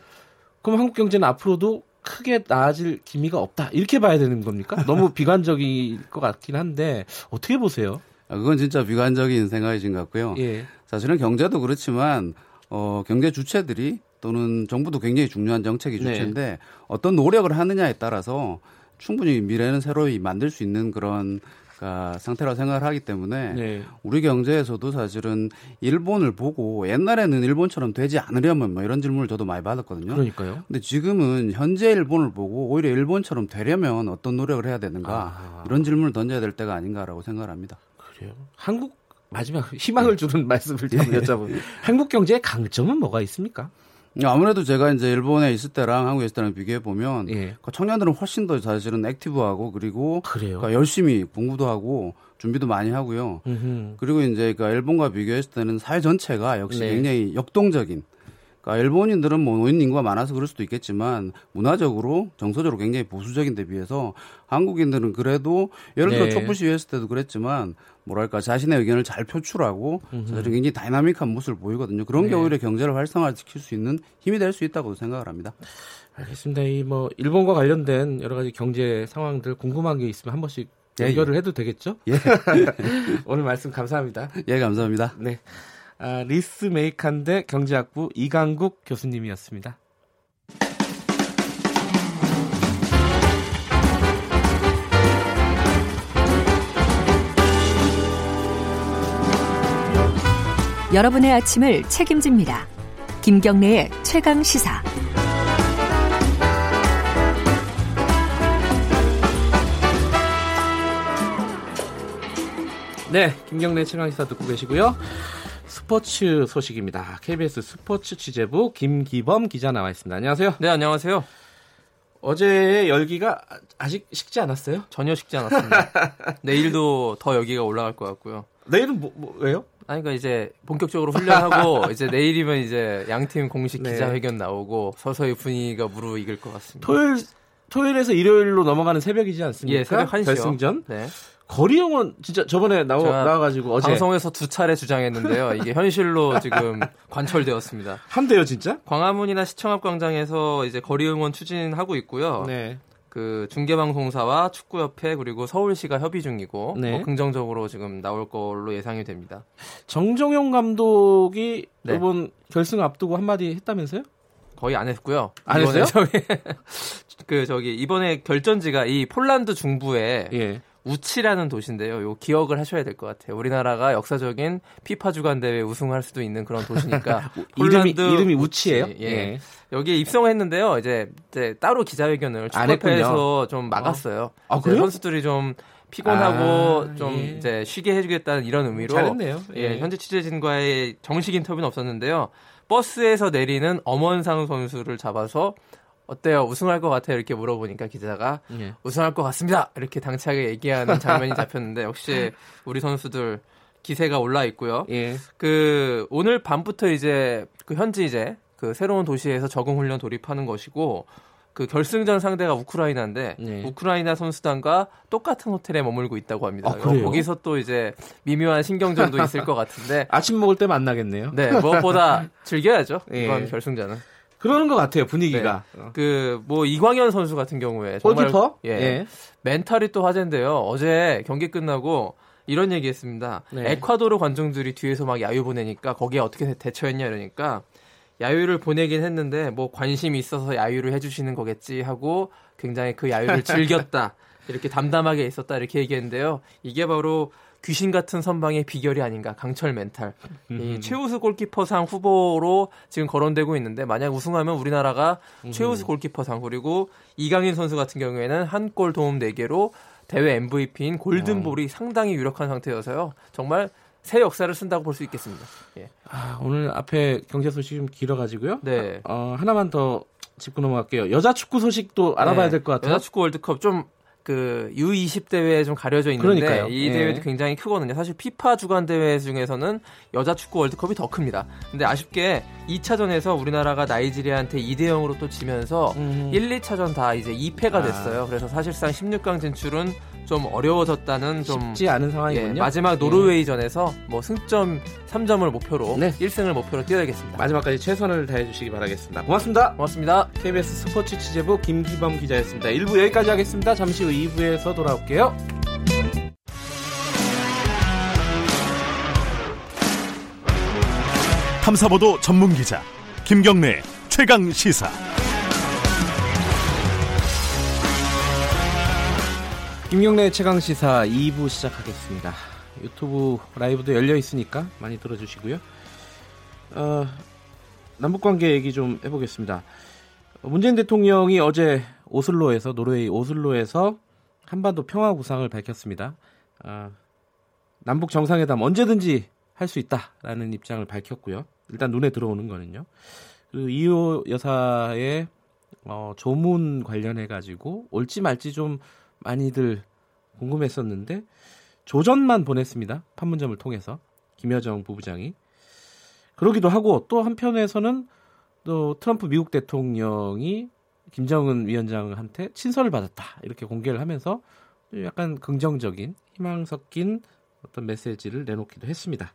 그럼 한국 경제는 앞으로도 크게 나아질 기미가 없다. 이렇게 봐야 되는 겁니까? 너무 비관적일 것 같긴 한데 어떻게 보세요? 아, 그건 진짜 비관적인 생각이신 것 같고요. 예. 사실은 경제도 그렇지만 어, 경제 주체들이 또는 정부도 굉장히 중요한 정책이 네. 주체인데 네. 어떤 노력을 하느냐에 따라서 충분히 미래는 새로이 만들 수 있는 그런 그러니까 상태라고 생각을 하기 때문에 네. 우리 경제에서도 사실은 일본을 보고 옛날에는 일본처럼 되지 않으려면 뭐 이런 질문을 저도 많이 받았거든요. 그러니까요. 근데 지금은 현재 일본을 보고 오히려 일본처럼 되려면 어떤 노력을 해야 되는가 아. 이런 질문을 던져야 될 때가 아닌가라고 생각을 합니다. 그래요. 한국 마지막 희망을 주는 말씀을 좀 예. 여쭤보면 한국 경제의 강점은 뭐가 있습니까? 아무래도 제가 이제 일본에 있을 때랑 한국에 있을 때랑 비교해 보면 예. 그 청년들은 훨씬 더 사실은 액티브하고 그리고 그러니까 열심히 공부도 하고 준비도 많이 하고요. 음흠. 그리고 이제 그 일본과 비교했을 때는 사회 전체가 역시 네. 굉장히 역동적인 그러니까 일본인들은 뭐 노인 인구가 많아서 그럴 수도 있겠지만 문화적으로 정서적으로 굉장히 보수적인 데 비해서 한국인들은 그래도 예를 들어 네. 촛불 시위했을 때도 그랬지만 뭐랄까 자신의 의견을 잘 표출하고 사실 굉장히 다이나믹한 모습을 보이거든요. 그런 네. 게 오히려 경제를 활성화시킬 수 있는 힘이 될 수 있다고 생각을 합니다. 알겠습니다. 이 뭐 일본과 관련된 여러 가지 경제 상황들 궁금한 게 있으면 한 번씩 예, 예. 연결을 예. 해도 되겠죠? 예. 오늘 말씀 감사합니다. 예, 감사합니다. 네. 아, 리츠메이칸대 경제학부 이강국 교수님이었습니다. 여러분의 아침을 책임집니다. 김경래의 최강 시사. 네, 김경래 최강 시사 듣고 계시고요. 스포츠 소식입니다. KBS 스포츠 취재부 김기범 기자 나와 있습니다. 안녕하세요. 네, 안녕하세요. 어제의 열기가 아직 식지 않았어요? 전혀 식지 않았습니다. 내일도 더 열기가 올라갈 것 같고요. 내일은 뭐, 뭐 왜요? 아니, 그러니까 이제 본격적으로 훈련하고 이제 내일이면 이제 양팀 공식 네. 기자회견 나오고 서서히 분위기가 무르익을 것 같습니다. 토요일 토요일에서 일요일로 넘어가는 새벽이지 않습니까? 예, 새벽 1시요. 결승전. 네. 거리 영원 진짜 저번에 나와 나와가지고 어제 방송에서 두 차례 주장했는데요. 이게 현실로 지금 관철되었습니다. 한대요 진짜? 광화문이나 시청합광장에서 이제 거리 응원 추진하고 있고요. 네. 그 중계방송사와 축구협회 그리고 서울시가 협의 중이고 네. 뭐 긍정적으로 지금 나올 걸로 예상이 됩니다. 정정용 감독이 네. 이번 결승 앞두고 한마디 했다면서요? 거의 안 했고요. 안 했어요? 저기, 그 저기 이번에 결전지가 이 폴란드 중부에 예. 우치라는 도시인데요. 요 기억을 하셔야 될 것 같아요. 우리나라가 역사적인 피파 주간 대회 우승할 수도 있는 그런 도시니까 이름이 이름이 우치예요. 우치. 예. 예. 여기에 입성했는데요. 이제, 이제 따로 기자회견을 축구협회에서 좀 막았어요. 어. 아, 그래요? 선수들이 좀 피곤하고 아, 좀 예. 이제 쉬게 해주겠다는 이런 의미로 잘했네요. 예. 예, 현재 취재진과의 정식 인터뷰는 없었는데요. 버스에서 내리는 엄원상 선수를 잡아서 어때요? 우승할 것 같아요? 이렇게 물어보니까 기자가 예. 우승할 것 같습니다. 이렇게 당차게 얘기하는 장면이 잡혔는데 역시 우리 선수들 기세가 올라 있고요. 예. 그 오늘 밤부터 이제 그 현지 이제 그 새로운 도시에서 적응 훈련 돌입하는 것이고 그 결승전 상대가 우크라이나인데 네. 우크라이나 선수단과 똑같은 호텔에 머물고 있다고 합니다. 아, 거기서 또 이제 미묘한 신경전도 있을 것 같은데 아침 먹을 때 만나겠네요. 네, 무엇보다 즐겨야죠. 예. 이번 결승전은. 그러는 것 같아요 분위기가. 네. 그뭐 이광현 선수 같은 경우에 정말 골키퍼? 예, 예. 멘탈이 또 화제인데요. 어제 경기 끝나고 이런 얘기했습니다. 네. 에콰도르 관중들이 뒤에서 막 야유 보내니까 거기에 어떻게 대처했냐 이러니까 야유를 보내긴 했는데 뭐 관심이 있어서 야유를 해주시는 거겠지 하고 굉장히 그 야유를 즐겼다. 이렇게 담담하게 있었다 이렇게 얘기했는데요. 이게 바로 귀신 같은 선방의 비결이 아닌가 강철 멘탈. 이 최우수 골키퍼상 후보로 지금 거론되고 있는데 만약 우승하면 우리나라가 최우수 골키퍼상 그리고 이강인 선수 같은 경우에는 한 골 도움 4개로 대회 MVP인 골든볼이 어. 상당히 유력한 상태여서요. 정말 새 역사를 쓴다고 볼 수 있겠습니다. 예. 아, 오늘 앞에 경제 소식이 좀 길어가지고요. 네. 어, 하나만 더 짚고 넘어갈게요. 여자 축구 소식도 알아봐야 네. 될것 같아요. 여자 축구 월드컵 좀 그 U20 대회에 좀 가려져 있는데 그러니까요. 이 대회도 예. 굉장히 크거든요. 사실 피파 주간 대회 중에서는 여자 축구 월드컵이 더 큽니다. 근데 아쉽게 2차전에서 우리나라가 나이지리아한테 2대 0으로 또 지면서 음. 1, 2차전 다 이제 2패가 아. 됐어요. 그래서 사실상 16강 진출은 좀 어려워졌다는 좀 쉽지 않은 상황이군요. 예, 마지막 노르웨이전에서 뭐 승점 3점을 목표로 네. 1승을 목표로 뛰어야겠습니다. 마지막까지 최선을 다해 주시기 바라겠습니다. 고맙습니다. 고맙습니다. KBS 스포츠 취재부 김기범 기자였습니다. 1부 여기까지 하겠습니다. 잠시 후 2부에서 돌아올게요. 탐사보도 전문 기자 김경래 최강 시사. 김경래 최강 시사 2부 시작하겠습니다. 유튜브 라이브도 열려 있으니까 많이 들어주시고요. 어, 남북 관계 얘기 좀 해보겠습니다. 문재인 대통령이 어제 오슬로에서 노르웨이 오슬로에서 한반도 평화 구상을 밝혔습니다. 어, 남북 정상회담 언제든지 할 수 있다라는 입장을 밝혔고요. 일단 눈에 들어오는 거는요. 그 이호 여사의 어, 조문 관련해 가지고 올지 말지 좀 많이들 궁금했었는데 조전만 보냈습니다. 판문점을 통해서 김여정 부부장이 그러기도 하고 또 한편에서는 또 트럼프 미국 대통령이 김정은 위원장한테 친서를 받았다 이렇게 공개를 하면서 약간 긍정적인 희망 섞인 어떤 메시지를 내놓기도 했습니다.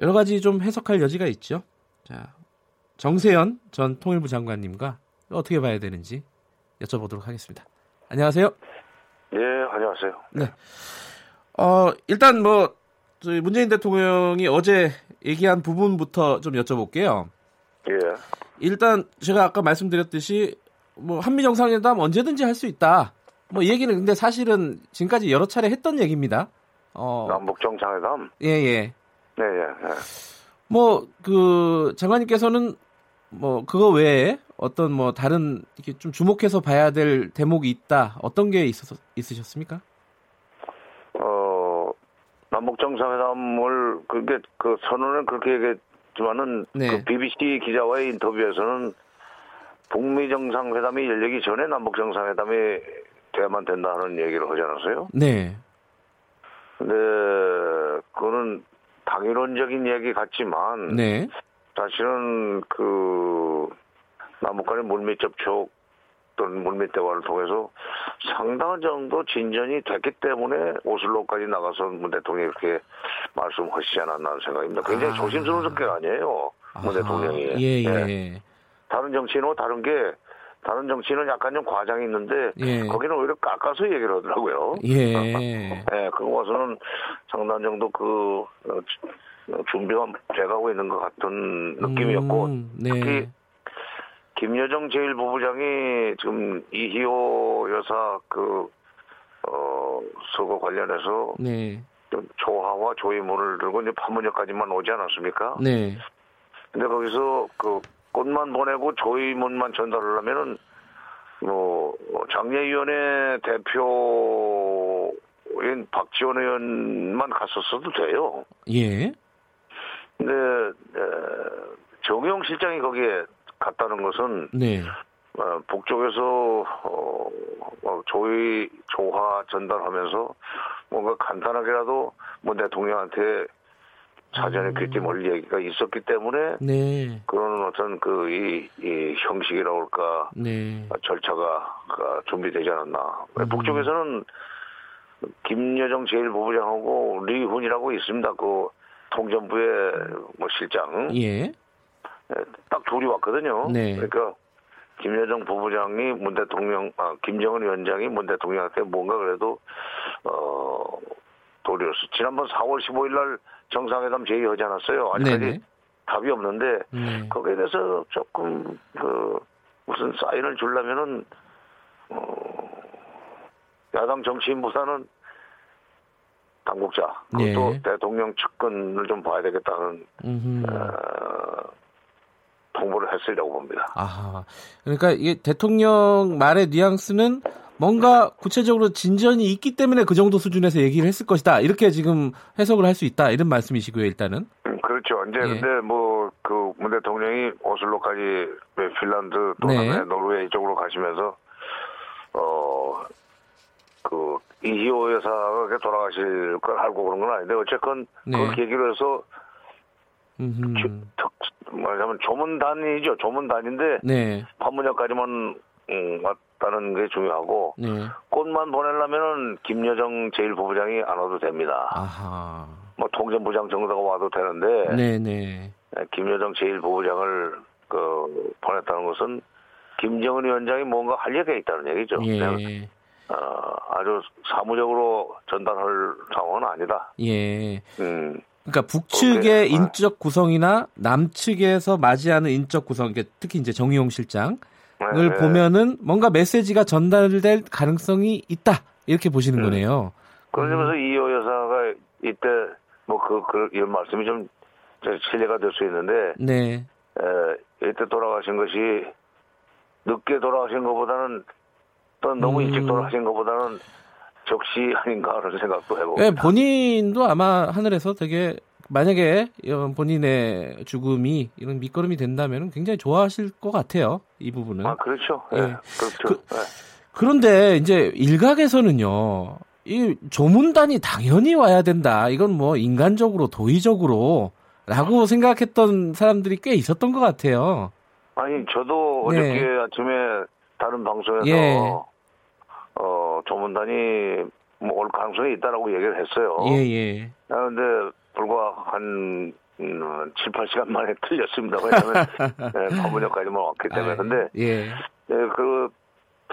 여러 가지 좀 해석할 여지가 있죠. 자, 정세현 전 통일부 장관님과 어떻게 봐야 되는지 여쭤보도록 하겠습니다. 안녕하세요. 네, 안녕하세요. 네. 어, 일단 뭐, 저희 문재인 대통령이 어제 얘기한 부분부터 좀 여쭤볼게요. 예. 일단 제가 아까 말씀드렸듯이 뭐 한미 정상회담 언제든지 할 수 있다. 뭐 얘기는 근데 사실은 지금까지 여러 차례 했던 얘기입니다. 어. 남북 정상회담. 예 예. 네 예. 예. 뭐그 장관님께서는 뭐 그거 외에 어떤 뭐 다른 이렇게 좀 주목해서 봐야 될 대목이 있다. 어떤 게 있었, 있으셨습니까? 어 남북 정상회담을 그게 그 선언은 그렇게 얘기했지만은 네. 그 BBC 기자와의 인터뷰에서는 북미 정상회담이 열리기 전에 남북 정상회담이 돼야만 된다는 얘기를 하지 않았어요? 네. 근데 그거는 당위론적인 얘기 같지만 네. 사실은 그 남북 간의 물밑 접촉 또는 물밑 대화를 통해서 상당한 정도 진전이 됐기 때문에 오슬로까지 나가서 문 대통령이 그렇게 말씀하시지 않았나 하는 생각입니다. 굉장히 아. 조심스러운 성격 아니에요. 문 대통령이. 예, 예. 네. 다른 정치인하고 다른 게 다른 정치인은 약간 좀 과장이 있는데 예. 거기는 오히려 깎아서 얘기를 하더라고요. 예. 네, 그거 와서는 상당 정도 그 어, 준비가 돼가고 있는 것 같은 느낌이었고 음, 네. 특히 김여정 제1부부장이 지금 이희호 여사 그, 어, 서거 관련해서. 네. 좀 조화와 조의문을 들고 이제 판문점까지만 오지 않았습니까? 네. 근데 거기서 그 꽃만 보내고 조의문만 전달하려면은 뭐 장례위원회 대표인 박지원 의원만 갔었어도 돼요. 예. 근데 에, 정용 실장이 거기에 갔다는 것은 네. 어, 북쪽에서 어, 어, 조의 조화 전달하면서 뭔가 간단하게라도 뭐 대통령한테 사전에 음. 귀띔을 얘기가 있었기 때문에 네. 그런 어떤 그이 이 형식이라고 할까 네. 절차가 그 준비되지 않았나 음. 북쪽에서는 김여정 제1부부장하고 리훈이라고 있습니다 그 통전부의 뭐 실장 예. 네, 딱 둘이 왔거든요. 네. 그러니까 김여정 부부장이 문 대통령, 아, 김정은 위원장이 문 대통령한테 뭔가 그래도 어 도리로서 지난번 4월 15일 날 정상회담 제의하지 않았어요. 아직까지 네네. 답이 없는데 네. 거기에 대해서 조금 그 무슨 사인을 주려면은 어 야당 정치인보다는 당국자 그것도 예. 대통령 측근을 좀 봐야 되겠다는 어, 통보를 했으려고 봅니다. 아, 그러니까 이게 대통령 말의 뉘앙스는 뭔가 구체적으로 진전이 있기 때문에 그 정도 수준에서 얘기를 했을 것이다. 이렇게 지금 해석을 할 수 있다. 이런 말씀이시고요, 일단은. 음, 그렇죠. 이제 예. 근데 뭐 그 문 대통령이 오슬로까지 핀란드 또 네. 노르웨이 쪽으로 가시면서 어그 이희호 여사가 돌아가실 걸 알고 그런 건 아닌데 어쨌건 네. 그 계기로 해서 특, 말하자면 조문단이죠. 조문단인데 네. 판문역까지만 음, 왔다는 게 중요하고 네. 꽃만 보내려면은 김여정 제1부부장이 안 와도 됩니다. 아하. 뭐 통전부장 정도가 와도 되는데 네네. 네. 네, 김여정 제1부부장을 그 보냈다는 것은 김정은 위원장이 뭔가 할 얘기가 있다는 얘기죠. 예. 어, 아주 사무적으로 전달할 상황은 아니다. 예. 음. 그러니까 북측의 인적 구성이나 남측에서 맞이하는 인적 구성, 특히 이제 정의용 실장을 네. 보면은 뭔가 메시지가 전달될 가능성이 있다 이렇게 보시는 음. 거네요. 그러면서 음. 이호 여사가 이때 뭐그 그, 이런 말씀이 좀 실례가 될 수 있는데, 네. 에, 이때 돌아가신 것이 늦게 돌아가신 것보다는 또 너무 음. 일찍 돌아가신 것보다는 적시 아닌가 그런 생각도 해보고. 네, 본인도 아마 하늘에서 되게 만약에 본인의 죽음이 이런 밑거름이 된다면 굉장히 좋아하실 것 같아요. 이 부분은. 아 그렇죠. 네, 네. 그렇죠. 그, 네. 그런데 이제 일각에서는요. 이 조문단이 당연히 와야 된다. 이건 뭐 인간적으로 도의적으로 라고 생각했던 사람들이 꽤 있었던 것 같아요. 아니 저도 네. 어저께 아침에 다른 방송에서 예. 어 조문단이 뭐 올 가능성이 있다라고 얘기를 했어요. 예 예. 그런데 아, 불과 한 음, 7, 8시간 만에 틀렸습니다. 왜냐하면 네, 법원역까지만 왔기 때문에. 아, 근데 예. 네, 그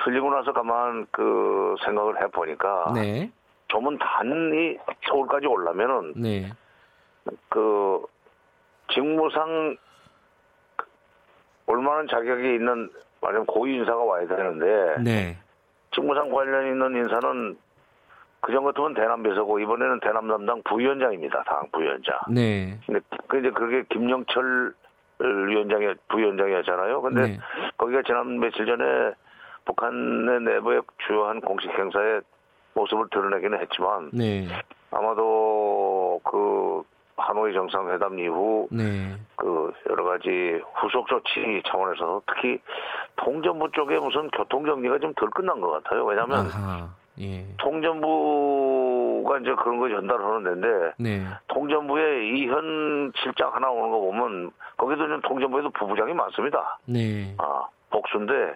틀리고 나서 가만 그 생각을 해 보니까 네. 조문단이 서울까지 올라면은 네. 그 직무상 얼마나 자격이 있는 말하자면 고위 인사가 와야 되는데 네. 직무상 관련 있는 인사는 그전 같으면 대남 배서고 이번에는 대남 담당 부위원장입니다. 당 부위원장. 네. 근데 그 이제 그게 김영철 위원장이 부위원장이었잖아요. 근데 네. 거기가 지난 며칠 전에 북한의 내부의 주요한 공식 행사에 모습을 드러내기는 했지만 네. 아마도 그 하노이 정상회담 이후 네. 그 여러 가지 후속 조치 차원에서 특히 통전부 쪽에 무슨 교통 정리가 좀 덜 끝난 것 같아요. 왜냐하면 예. 통전부가 이제 그런 거 전달하는 데인데 네. 통전부에 이현 실장 하나 오는 거 보면 거기도 좀 통전부에도 부부장이 많습니다. 네. 아 복수인데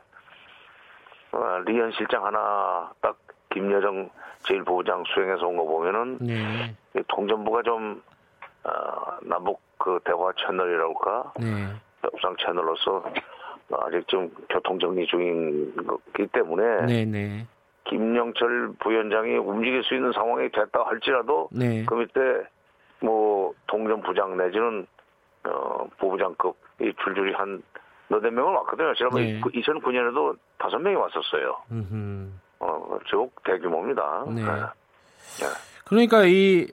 어, 리현 실장 하나 딱 김여정 제일부부장 수행해서 온 거 보면은 네. 통전부가 좀 어, 남북 그 대화 채널이라고할까 네. 협상 채널로서 아직 좀 교통 정리 중인 거기 때문에 네, 네. 김영철 부위원장이 움직일 수 있는 상황이 됐다 할지라도 네. 그 밑에 뭐 동전 부장 내지는 어 부부장급 이 줄줄이 한 너댓 명을 왔거든요. 지난번 네. 2009년에도 그 다섯 명이 왔었어요. 음흠. 어, 쭉 대규모입니다. 네. 네. 그러니까 이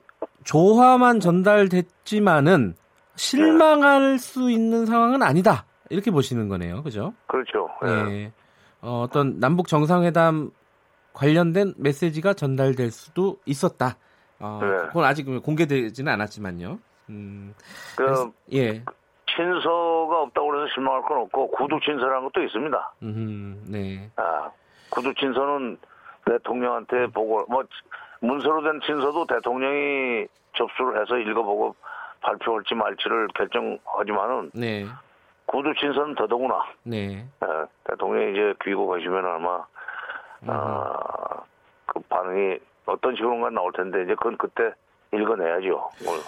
조화만 전달됐지만은 실망할 네. 수 있는 상황은 아니다. 이렇게 보시는 거네요. 그죠? 그렇죠. 네. 어, 어떤 남북 정상회담 관련된 메시지가 전달될 수도 있었다. 어, 네. 그건 아직 공개되지는 않았지만요. 음, 그, 예. 친서가 없다고 해서 실망할 건 없고 구두 친서라는 것도 있습니다. 음, 네. 아, 구두 친서는 대통령한테 보고 뭐 문서로 된 친서도 대통령이 접수를 해서 읽어보고 발표할지 말지를 결정하지만은 네. 구두 친서는 더더구나. 네. 네. 대통령이 이제 귀국하시면 아마 음. 아, 그 반응이 어떤 식으로가 나올 텐데 이제 그건 그때 읽어내야죠. 뭘.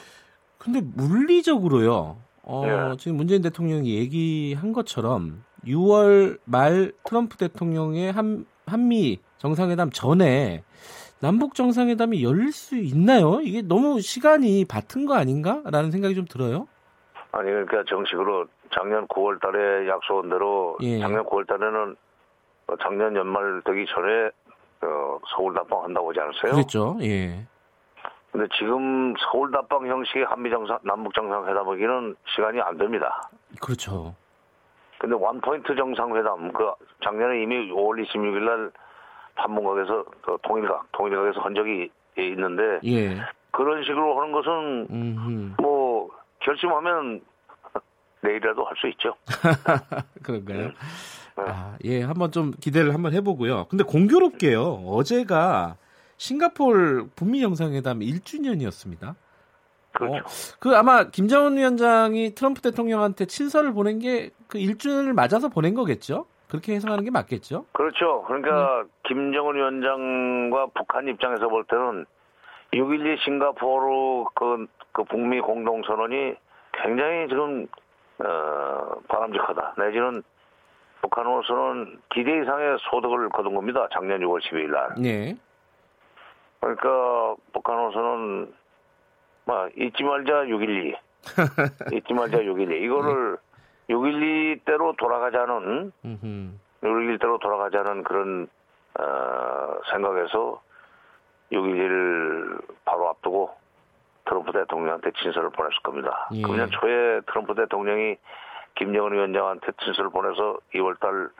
근데 물리적으로요. 어, 네. 지금 문재인 대통령이 얘기한 것처럼 6월 말 트럼프 대통령의 한, 한미 정상회담 전에 남북 정상회담이 열릴 수 있나요? 이게 너무 시간이 바튼 거 아닌가라는 생각이 좀 들어요. 아니 그러니까 정식으로 작년 9월 달에 약속한 대로 예. 작년 9월 달에는 작년 연말 되기 전에 어, 서울 답방 한다고 하지 않았어요? 그렇죠. 예. 근데 지금 서울 답방 형식의 한미 정상 남북 정상회담하기는 시간이 안 됩니다. 그렇죠. 근데 원포인트 정상회담 그 작년에 이미 5월 26일 날 판문각에서 그 통일각 통일각에서 한 적이 있는데 예. 그런 식으로 하는 것은 음흠. 뭐 결심하면 내일이라도 할 수 있죠. 그런가요? 음. 네. 아, 예, 한번 좀 기대를 한번 해보고요. 근데 공교롭게요. 어제가 싱가폴 북미 정상회담 1주년이었습니다. 그렇죠. 어, 그 아마 김정은 위원장이 트럼프 대통령한테 친서를 보낸 게 그 1주년을 맞아서 보낸 거겠죠? 그렇게 해석하는 게 맞겠죠? 그렇죠. 그러니까 음. 김정은 위원장과 북한 입장에서 볼 때는 6.12 싱가포르 그, 그 북미 공동선언이 굉장히 지금 어, 바람직하다. 내지는 북한으로서는 기대 이상의 소득을 거둔 겁니다. 작년 6월 12일 날. 네. 그러니까 북한으로서는 뭐 잊지 말자 6.12. 잊지 말자 6.12. 이거를 네. 6.12대로 돌아가자는 6.12대로 돌아가자는 그런 어, 생각에서 6.12를 바로 앞두고 트럼프 대통령한테 친서를 보냈을 겁니다. 예. 금년 초에 트럼프 대통령이 김정은 위원장한테 친서를 보내서 2월달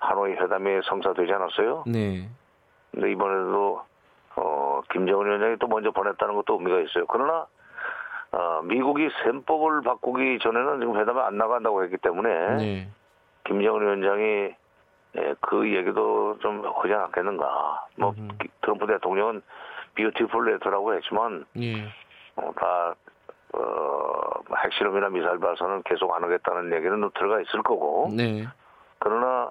하노이 회담이 성사되지 않았어요? 네. 근데 이번에도 어, 김정은 위원장이 또 먼저 보냈다는 것도 의미가 있어요. 그러나 어, 미국이 셈법을 바꾸기 전에는 지금 회담에 안 나간다고 했기 때문에 네. 김정은 위원장이 예, 그 얘기도 좀 하지 않겠는가. 뭐 음흠. 트럼프 대통령은 비오티풀 레터라고 했지만 예. 어, 다 어, 뭐 핵실험이나 미사일 발사는 계속 안 하겠다는 얘기는 들어가 있을 거고. 네. 그러나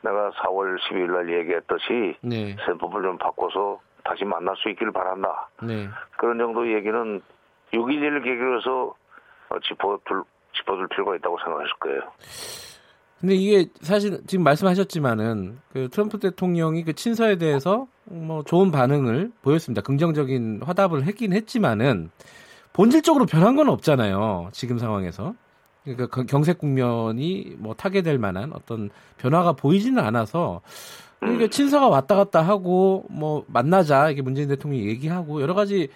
내가 4월 12일 날 얘기했듯이 네. 셈법을 좀 바꿔서 다시 만날 수 있기를 바란다. 네. 그런 정도 얘기는 6.11을 계기로 해서 짚어둘, 짚어둘 필요가 있다고 생각했을 거예요. 근데 이게 사실 지금 말씀하셨지만은 그 트럼프 대통령이 그 친서에 대해서 뭐 좋은 반응을 보였습니다. 긍정적인 화답을 했긴 했지만은 본질적으로 변한 건 없잖아요. 지금 상황에서. 그러니까 그 경색 국면이 뭐 타게 될 만한 어떤 변화가 보이지는 않아서 그러니까 친서가 왔다 갔다 하고 뭐 만나자 이게 문재인 대통령이 얘기하고 여러 가지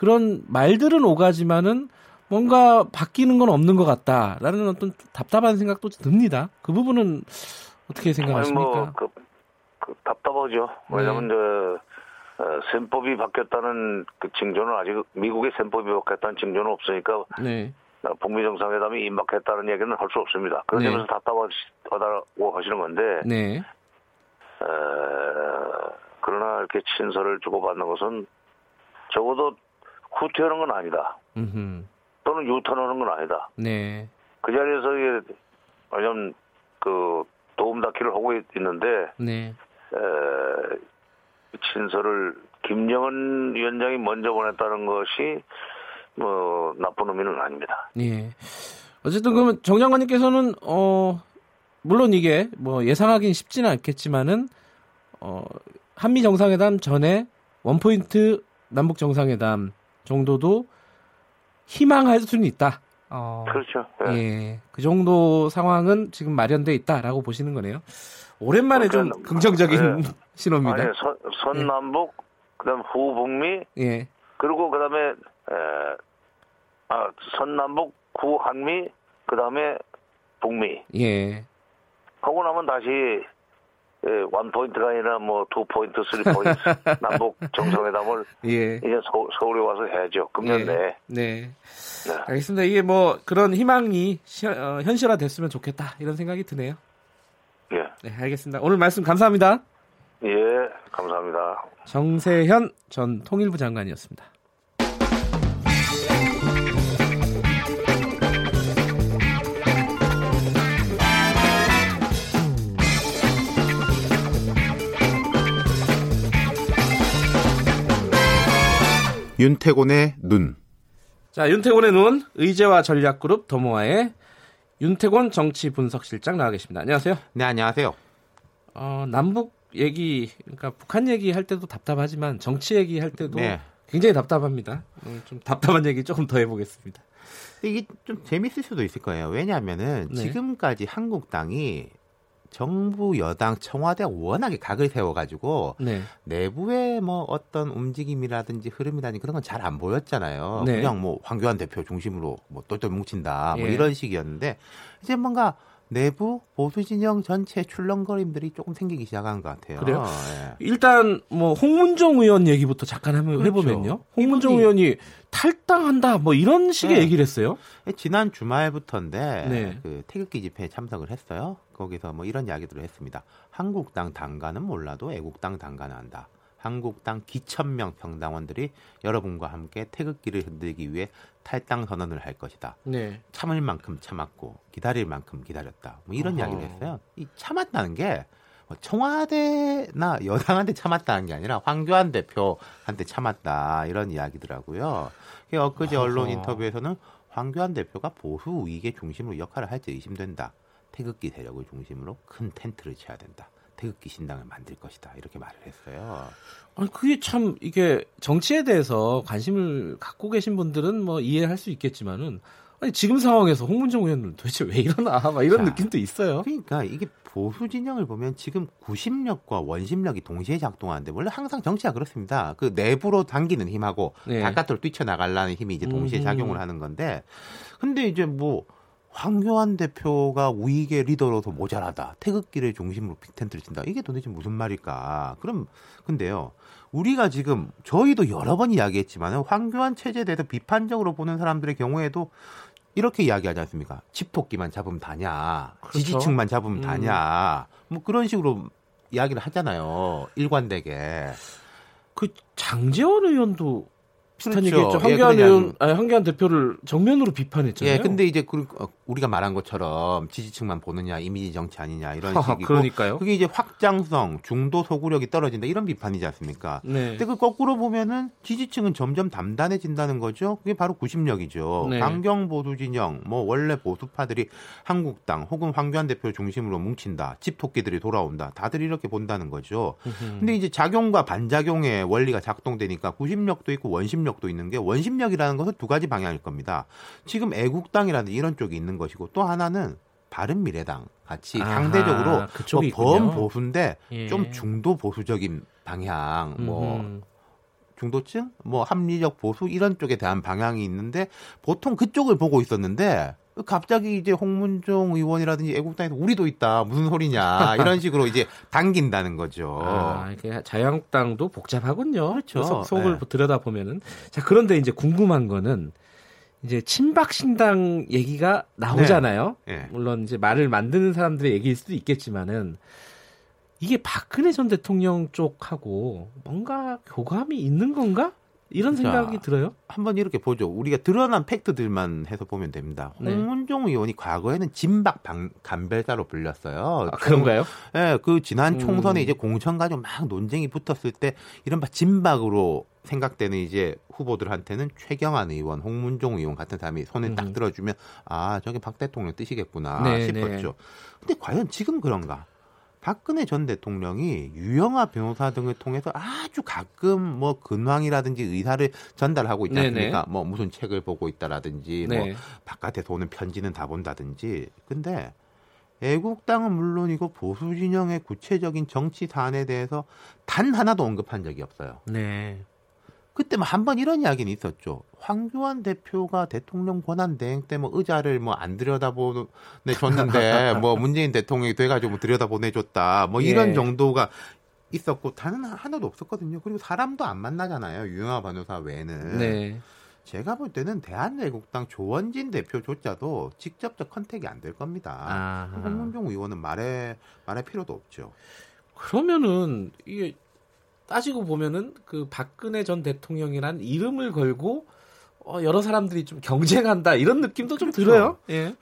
그런 말들은 오가지만은 뭔가 바뀌는 건 없는 것 같다라는 어떤 답답한 생각도 듭니다. 그 부분은 어떻게 생각하십니까? 뭐, 그, 그 답답하죠. 왜냐하면 네. 어, 셈법이 바뀌었다는 그 징조는 아직 미국의 셈법이 바뀌었다는 징조는 없으니까 네. 어, 북미 정상회담이 임박했다는 얘기는 할 수 없습니다. 그런 네. 점에서 답답하다고 하시는 건데 네. 에, 그러나 이렇게 친서를 주고받는 것은 적어도 후퇴하는 건 아니다. 음흠. 또는 유턴하는 건 아니다. 네. 그 자리에서 왜냐면 그 도움 닫기를 하고 있는데 네. 에, 친서를 김정은 위원장이 먼저 보냈다는 것이 뭐 나쁜 의미는 아닙니다. 예. 어쨌든 그러면 정 장관님께서는 어 물론 이게 뭐 예상하기는 쉽지는 않겠지만은 어 한미 정상회담 전에 원포인트 남북 정상회담 정도도 희망할 수는 있다. 어, 그렇죠. 네. 예. 그 정도 상황은 지금 마련돼 있다라고 보시는 거네요. 오랜만에 그러니까, 좀 긍정적인 네. 신호입니다. 아니, 선, 선남북, 예. 그다음 후북미, 예. 그리고 그다음에 에, 아, 선남북, 후한미, 그다음에 북미. 예. 하고 나면 다시 예, one point가 아니라 뭐 two point, three point 남북 정상회담을 예. 이제 서, 울에 와서 해야죠. 금년 예. 내에. 네. 네. 알겠습니다. 이게 뭐 그런 희망이 시, 어, 현실화 됐으면 좋겠다 이런 생각이 드네요. 예. 네, 알겠습니다. 오늘 말씀 감사합니다. 예, 감사합니다. 정세현 전 통일부 장관이었습니다. 윤태곤의 눈. 자, 윤태곤의 눈, 의제와 전략그룹 더모아의 윤태곤 정치 분석실장 나와 계십니다. 안녕하세요. 네, 안녕하세요. 어, 남북 얘기, 그러니까 북한 얘기 할 때도 답답하지만 정치 얘기 할 때도 네. 굉장히 답답합니다. 음, 좀 답답한 얘기 조금 더 해보겠습니다. 이게 좀 재밌을 수도 있을 거예요. 왜냐하면은 네. 지금까지 한국당이 정부 여당 청와대 워낙에 각을 세워가지고 네. 내부의 뭐 어떤 움직임이라든지 흐름이라든지 그런 건 잘 안 보였잖아요. 네. 그냥 뭐 황교안 대표 중심으로 뭐 똘똘 뭉친다 뭐 예. 이런 식이었는데 이제 뭔가 내부 보수 진영 전체 출렁거림들이 조금 생기기 시작한 것 같아요. 그래요? 예. 일단 뭐 홍문종 의원 얘기부터 잠깐 한번 그렇죠. 해보면요. 홍문종 의원이 탈당한다 뭐 이런 식의 네. 얘기를 했어요. 예, 지난 주말부터인데 네. 그 태극기 집회에 참석을 했어요. 거기서 뭐 이런 이야기들을 했습니다. 한국당 당가는 몰라도 애국당 당가는 한다. 한국당 기천명 평당원들이 여러분과 함께 태극기를 흔들기 위해 탈당 선언을 할 것이다. 네. 참을 만큼 참았고 기다릴 만큼 기다렸다. 뭐 이런 어허. 이야기를 했어요. 이 참았다는 게뭐 청와대나 여당한테 참았다는 게 아니라 황교안 대표한테 참았다 이런 이야기더라고요. 엊그제 언론 인터뷰에서는 황교안 대표가 보수 우익의 중심으로 역할을 할지 의심된다. 태극기 세력을 중심으로 큰 텐트를 쳐야 된다. 태극기 신당을 만들 것이다. 이렇게 말을 했어요. 아니, 그게 참 이게 정치에 대해서 관심을 갖고 계신 분들은 뭐 이해할 수 있겠지만은 아니, 지금 상황에서 홍문정 의원은 도대체 왜 이러나 막 이런 자, 느낌도 있어요. 그러니까 이게 보수 진영을 보면 지금 구심력과 원심력이 동시에 작동하는데 원래 항상 정치가 그렇습니다. 그 내부로 당기는 힘하고 네. 바깥으로 뛰쳐나가려는 힘이 이제 동시에 음. 작용을 하는 건데 근데 이제 뭐 황교안 대표가 우익의 리더로서 모자라다. 태극기를 중심으로 빅텐트를 친다. 이게 도대체 무슨 말일까? 그럼 근데요. 우리가 지금 저희도 여러 번 이야기했지만 황교안 체제에 대해서 비판적으로 보는 사람들의 경우에도 이렇게 이야기하지 않습니까? 집토끼만 잡으면 다냐, 그렇죠? 지지층만 잡으면 음. 다냐, 뭐 그런 식으로 이야기를 하잖아요. 일관되게. 그 장재원 의원도 비슷한 그렇죠. 얘기했죠. 황교안 예, 의원, 아니, 황교안 대표를 정면으로 비판했잖아요. 예, 근데 이제 그, 어, 우리가 말한 것처럼 지지층만 보느냐, 이미지 정치 아니냐 이런 식이고. 그러니까요. 그게 이제 확장성, 중도 소구력이 떨어진다 이런 비판이지 않습니까? 네. 근데 그 거꾸로 보면은 지지층은 점점 담단해진다는 거죠. 그게 바로 구심력이죠. 네. 강경 보수 진영, 뭐 원래 보수파들이 한국당 혹은 황교안 대표 중심으로 뭉친다, 집토끼들이 돌아온다, 다들 이렇게 본다는 거죠. 근데 이제 작용과 반작용의 원리가 작동되니까 구심력도 있고 원심력 원심력도 있는 게 원심력이라는 것은 두 가지 방향일 겁니다. 지금 애국당이라는 이런 쪽이 있는 것이고 또 하나는 바른 미래당 같이 아하, 상대적으로 뭐 범 보수인데 예. 좀 중도 보수적인 방향 뭐 음. 중도층 뭐 합리적 보수 이런 쪽에 대한 방향이 있는데 보통 그쪽을 보고 있었는데 갑자기 이제 홍문종 의원이라든지 애국당에서 우리도 있다 무슨 소리냐 이런 식으로 이제 당긴다는 거죠. 아, 자유한국당도 복잡하군요. 그렇죠. 속, 속을 네. 들여다 보면은 자 그런데 이제 궁금한 거는 이제 친박 신당 얘기가 나오잖아요. 네. 네. 물론 이제 말을 만드는 사람들의 얘기일 수도 있겠지만은 이게 박근혜 전 대통령 쪽하고 뭔가 교감이 있는 건가? 이런 생각이 자, 들어요. 한번 이렇게 보죠. 우리가 드러난 팩트들만 해서 보면 됩니다. 네. 홍문종 의원이 과거에는 진박 방, 간별사로 불렸어요. 아, 그런가요? 예, 네, 그 지난 총선에 음. 이제 공천 가지고 막 논쟁이 붙었을 때 이른바 진박으로 생각되는 이제 후보들한테는 최경환 의원, 홍문종 의원 같은 사람이 손을 음. 딱 들어주면 아 저게 박 대통령 뜻이겠구나 네, 싶었죠. 네. 근데 과연 지금 그런가? 박근혜 전 대통령이 유영아 변호사 등을 통해서 아주 가끔 뭐 근황이라든지 의사를 전달하고 있지 않습니까? 네네. 뭐 무슨 책을 보고 있다라든지 뭐 네. 뭐 바깥에서 오는 편지는 다 본다든지. 근데 애국당은 물론이고 보수 진영의 구체적인 정치 사안에 대해서 단 하나도 언급한 적이 없어요. 네. 그때 뭐 한 번 이런 이야기는 있었죠. 황교안 대표가 대통령 권한 대행 때 뭐 의자를 뭐 안 들여다보내줬는데 뭐 문재인 대통령이 돼가지고 뭐 들여다보내줬다 뭐 이런 예. 정도가 있었고 다른 하나도 없었거든요. 그리고 사람도 안 만나잖아요. 유영아 변호사 외에는. 네. 제가 볼 때는 대한애국당 조원진 대표조차도 직접적 컨택이 안 될 겁니다. 홍문종 의원은 말해 말할 필요도 없죠. 그러면은 이게 따지고 보면은 그 박근혜 전 대통령이란 이름을 걸고 어, 여러 사람들이 좀 경쟁한다 이런 느낌도 좀 그렇죠. 들어요. 예.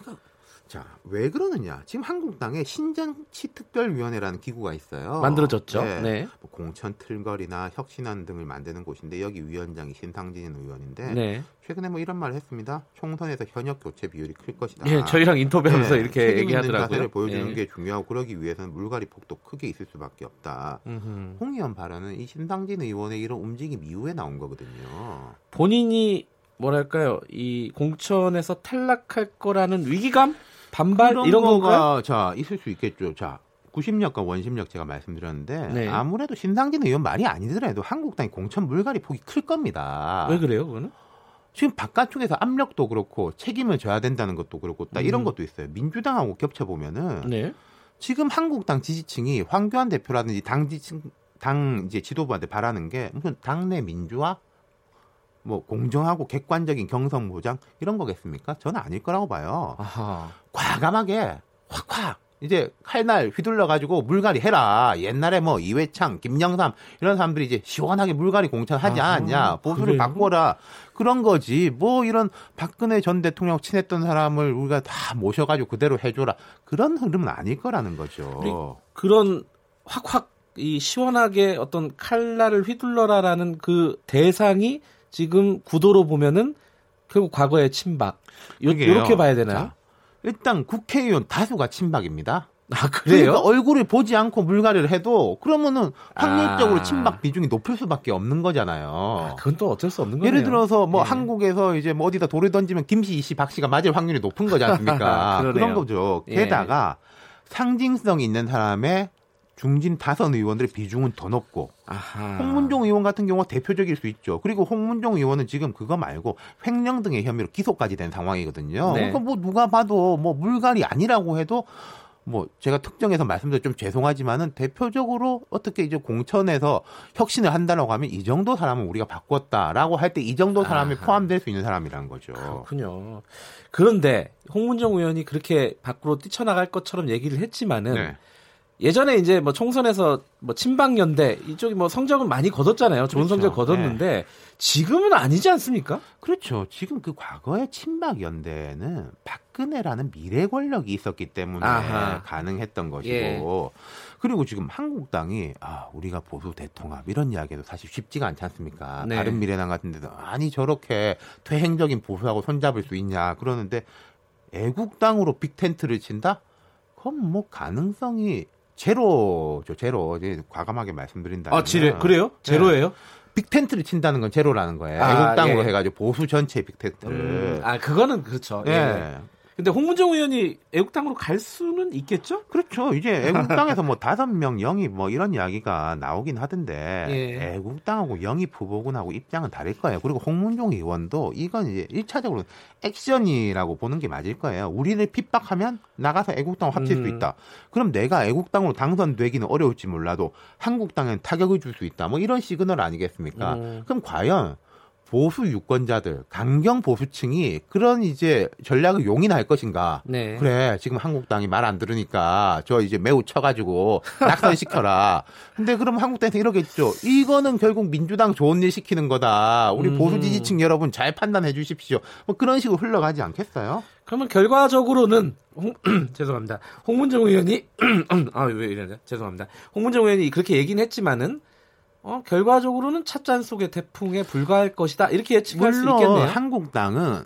자, 왜 그러느냐? 지금 한국당에 신정치 특별위원회라는 기구가 있어요. 만들어졌죠. 네. 네. 뭐 공천 틀거리나 혁신안 등을 만드는 곳인데 여기 위원장이 신상진 의원인데 네. 최근에 뭐 이런 말을 했습니다. 총선에서 현역 교체 비율이 클 것이다. 예, 저희랑 인터뷰하면서 네, 이렇게 얘기하더라고요. 보여주는 예. 게 중요하고 그러기 위해서는 물갈이 폭도 크게 있을 수밖에 없다. 홍 의원 발언은 이 신상진 의원의 이런 움직임 이후에 나온 거거든요. 본인이 뭐랄까요? 이 공천에서 탈락할 거라는 위기감? 반발 이런 거가 자 있을 수 있겠죠. 자 구심력과 원심력 제가 말씀드렸는데 네. 아무래도 신상진 의원 말이 아니더라도 한국당이 공천 물갈이 폭이 클 겁니다. 왜 그래요, 그거는? 지금 바깥쪽에서 압력도 그렇고 책임을 져야 된다는 것도 그렇고 딱 이런 음. 것도 있어요. 민주당하고 겹쳐 보면은 네. 지금 한국당 지지층이 황교안 대표라든지 당 지층 당 이제 지도부한테 바라는 게 무슨 당내 민주화 뭐 공정하고 객관적인 경선 보장 이런 거겠습니까? 저는 아닐 거라고 봐요. 아하. 과감하게 확확 이제 칼날 휘둘러 가지고 물갈이 해라. 옛날에 뭐 이회창, 김영삼 이런 사람들이 이제 시원하게 물갈이 공천하지 않았냐. 보수를 그래요? 바꿔라. 그런 거지. 뭐 이런 박근혜 전 대통령 친했던 사람을 우리가 다 모셔 가지고 그대로 해 줘라. 그런 흐름은 아닐 거라는 거죠. 그런 확확 이 시원하게 어떤 칼날을 휘둘러라라는 그 대상이 지금 구도로 보면은 결국 과거의 친박. 요, 이렇게 봐야 되나요? 자, 일단 국회의원 다수가 친박입니다. 아, 그래요? 그러니까 얼굴을 보지 않고 물갈이를 해도 그러면은 확률적으로 아. 친박 비중이 높을 수밖에 없는 거잖아요. 아, 그건 또 어쩔 수 없는 거예요. 예를 들어서 뭐 네. 한국에서 이제 뭐 어디다 돌을 던지면 김씨 씨, 박 씨가 맞을 확률이 높은 거지 않습니까? 그런 거죠. 예. 게다가 상징성 있는 사람의 중진 다선 의원들의 비중은 더 높고 아하. 홍문종 의원 같은 경우가 대표적일 수 있죠. 그리고 홍문종 의원은 지금 그거 말고 횡령 등의 혐의로 기소까지 된 상황이거든요. 네. 그러니까 뭐 누가 봐도 뭐 물갈이 아니라고 해도 뭐 제가 특정해서 말씀드려 좀 죄송하지만은 대표적으로 어떻게 이제 공천에서 혁신을 한다라고 하면 이 정도 사람은 우리가 바꿨다라고 할 때 이 정도 사람이 아하. 포함될 수 있는 사람이라는 거죠. 그렇군요. 그런데 홍문정 의원이 그렇게 밖으로 뛰쳐나갈 것처럼 얘기를 했지만은 네. 예전에 이제 뭐 총선에서 뭐 친박연대 이쪽이 뭐 성적은 많이 거뒀잖아요. 좋은 그렇죠. 성적 거뒀는데 네. 지금은 아니지 않습니까? 그렇죠. 지금 그 과거의 친박연대는 박근혜라는 미래 권력이 있었기 때문에 아하. 가능했던 것이고 예. 그리고 지금 한국당이 아 우리가 보수 대통합 이런 이야기도 사실 쉽지가 않지 않습니까? 네. 다른 미래당 같은 데도 아니 저렇게 퇴행적인 보수하고 손잡을 수 있냐 그러는데 애국당으로 빅텐트를 친다? 그럼 뭐 가능성이 제로죠, 제로. 이제 과감하게 말씀드린다. 아, 지뢰, 그래요? 제로예요? 네. 빅텐트를 친다는 건 제로라는 거예요. 아, 애국당으로 예. 해가지고 보수 전체 빅텐트를. 음, 아, 그거는 그렇죠. 예. 예. 근데 홍문종 의원이 애국당으로 갈 수는 있겠죠? 그렇죠. 이제 애국당에서 뭐 다섯 명 영입 뭐 이런 이야기가 나오긴 하던데 예. 애국당하고 영입 후보군하고 입장은 다를 거예요. 그리고 홍문종 의원도 이건 이제 1차적으로 액션이라고 보는 게 맞을 거예요. 우리를 핍박하면 나가서 애국당 합칠 음. 수 있다. 그럼 내가 애국당으로 당선되기는 어려울지 몰라도 한국당엔 타격을 줄 수 있다. 뭐 이런 시그널 아니겠습니까? 음. 그럼 과연 보수 유권자들, 강경 보수층이 그런 이제 전략을 용인할 것인가? 네. 그래, 지금 한국당이 말 안 들으니까 저 이제 매우 쳐가지고 낙선시켜라. 근데 그럼 한국당에서 이러겠죠. 이거는 결국 민주당 좋은 일 시키는 거다. 우리 보수 음. 지지층 여러분 잘 판단해 주십시오. 뭐 그런 식으로 흘러가지 않겠어요? 그러면 결과적으로는 홍, 죄송합니다. 홍문정 의원이 아 왜 이러냐 죄송합니다. 홍문정 의원이 그렇게 얘기는 했지만은 어, 결과적으로는 찻잔 속의 태풍에 불과할 것이다. 이렇게 예측할 수 있겠네요. 한국당은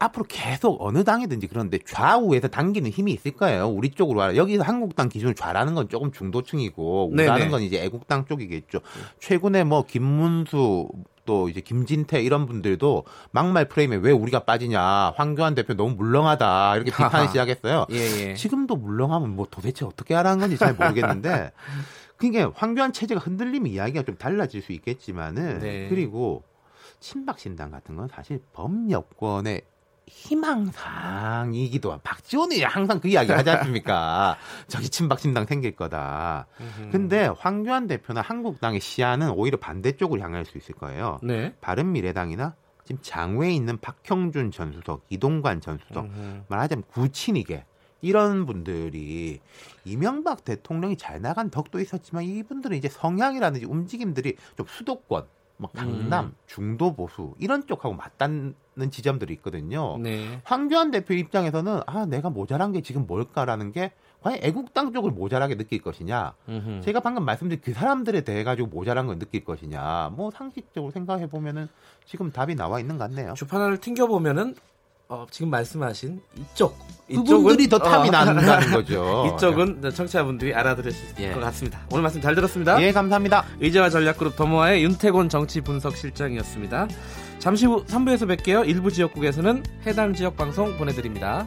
앞으로 계속 어느 당이든지 그런데 좌우에서 당기는 힘이 있을 거예요. 우리 쪽으로 와라. 여기서 한국당 기준을 좌라는 건 조금 중도층이고 우라는 건 이제 애국당 쪽이겠죠. 최근에 뭐 김문수 또 이제 김진태 이런 분들도 막말 프레임에 왜 우리가 빠지냐 황교안 대표 너무 물렁하다 이렇게 비판을 시작했어요. 예, 예. 지금도 물렁하면 뭐 도대체 어떻게 하라는 건지 잘 모르겠는데 그러니까 황교안 체제가 흔들리면 이야기가 좀 달라질 수 있겠지만은 네. 그리고 친박 신당 같은 건 사실 범여권의 희망상이기도 한 박지원이 항상 그 이야기 하지 않습니까? 저기 친박 신당 생길 거다. 근데 황교안 대표나 한국당의 시야는 오히려 반대쪽으로 향할 수 있을 거예요. 네. 바른미래당이나 지금 장외에 있는 박형준 전 수석, 이동관 전 수석 말하자면 구친이게 이런 분들이 이명박 대통령이 잘 나간 덕도 있었지만 이분들은 이제 성향이라든지 움직임들이 좀 수도권, 뭐 강남, 음. 중도 보수 이런 쪽하고 맞닿는 지점들이 있거든요. 네. 황교안 대표 입장에서는 아 내가 모자란 게 지금 뭘까라는 게 과연 애국당 쪽을 모자라게 느낄 것이냐, 음흠. 제가 방금 말씀드린 그 사람들에 대해 가지고 모자란 걸 느낄 것이냐, 뭐 상식적으로 생각해 보면은 지금 답이 나와 있는 것 같네요. 주판을 튕겨 보면은 어, 지금 말씀하신 이쪽 이쪽은 더 탑이 어, 난다는 거죠. 이쪽은 청취자분들이 알아들으실 예. 것 같습니다. 오늘 말씀 잘 들었습니다. 예, 감사합니다. 의제와 전략그룹 더모아의 윤태곤 정치 분석 실장이었습니다. 잠시 후 3부에서 뵐게요. 일부 지역국에서는 해당 지역 방송 보내드립니다.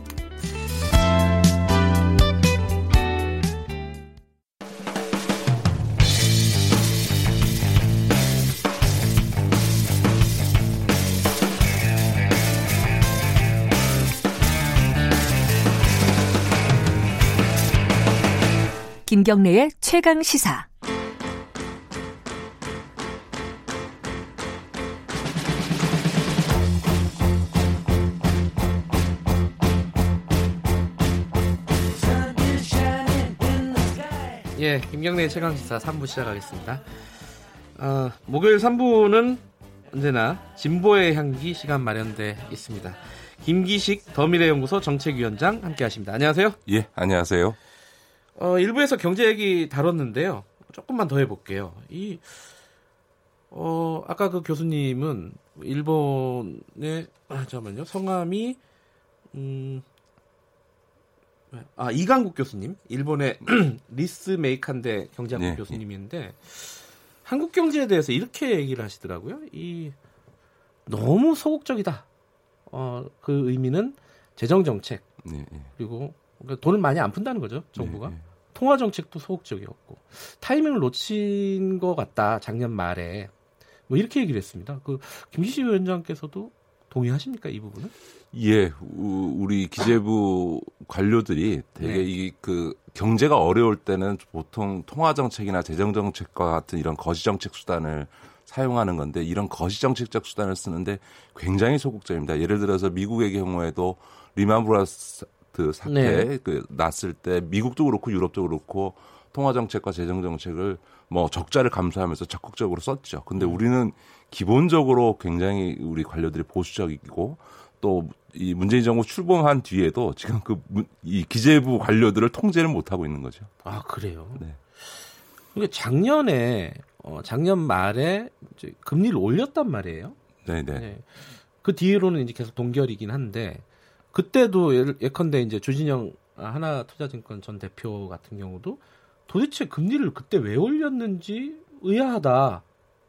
김경래의 최강 시사. 예, 김경래의 최강 시사 3부 시작하겠습니다. 어, 목요일 3부는 언제나 진보의 향기 시간 마련돼 있습니다. 김기식 더미래연구소 정책위원장 함께하십니다. 안녕하세요. 예, 안녕하세요. 어, 일부에서 경제 얘기 다뤘는데요. 조금만 더 해볼게요. 이 어, 아까 그 교수님은 일본의 아, 잠깐만요. 성함이 음, 아 이강국 교수님, 일본의 리츠메이칸대 경제학부 네. 교수님인데 한국 경제에 대해서 이렇게 얘기를 하시더라고요. 이 너무 소극적이다. 어, 그 의미는 재정 정책 네, 네. 그리고 그러니까 돈을 많이 안 푼다는 거죠 정부가 네, 네. 통화 정책도 소극적이었고 타이밍을 놓친 것 같다 작년 말에 뭐 이렇게 얘기를 했습니다. 그 김기식 위원장께서도 동의하십니까 이 부분은? 예, 우리 기재부 관료들이 되게 네. 이그 경제가 어려울 때는 보통 통화 정책이나 재정 정책과 같은 이런 거시 정책 수단을 사용하는 건데 이런 거시 정책적 수단을 쓰는데 굉장히 소극적입니다. 예를 들어서 미국의 경우에도 리만 브라스 사태 네. 그 났을 때 미국도 그렇고 유럽도 그렇고 통화 정책과 재정 정책을 뭐 적자를 감수하면서 적극적으로 썼죠. 근데 음. 우리는 기본적으로 굉장히 우리 관료들이 보수적이고 또 이 문재인 정부 출범한 뒤에도 지금 그 이 기재부 관료들을 통제를 못 하고 있는 거죠. 아 그래요. 네. 그러니까 작년에 어 작년 말에 이제 금리를 올렸단 말이에요. 네네. 네. 네. 그 뒤로는 이제 계속 동결이긴 한데 그때도 예컨대 이제 주진영 하나 투자증권 전 대표 같은 경우도 도대체 금리를 그때 왜 올렸는지 의아하다.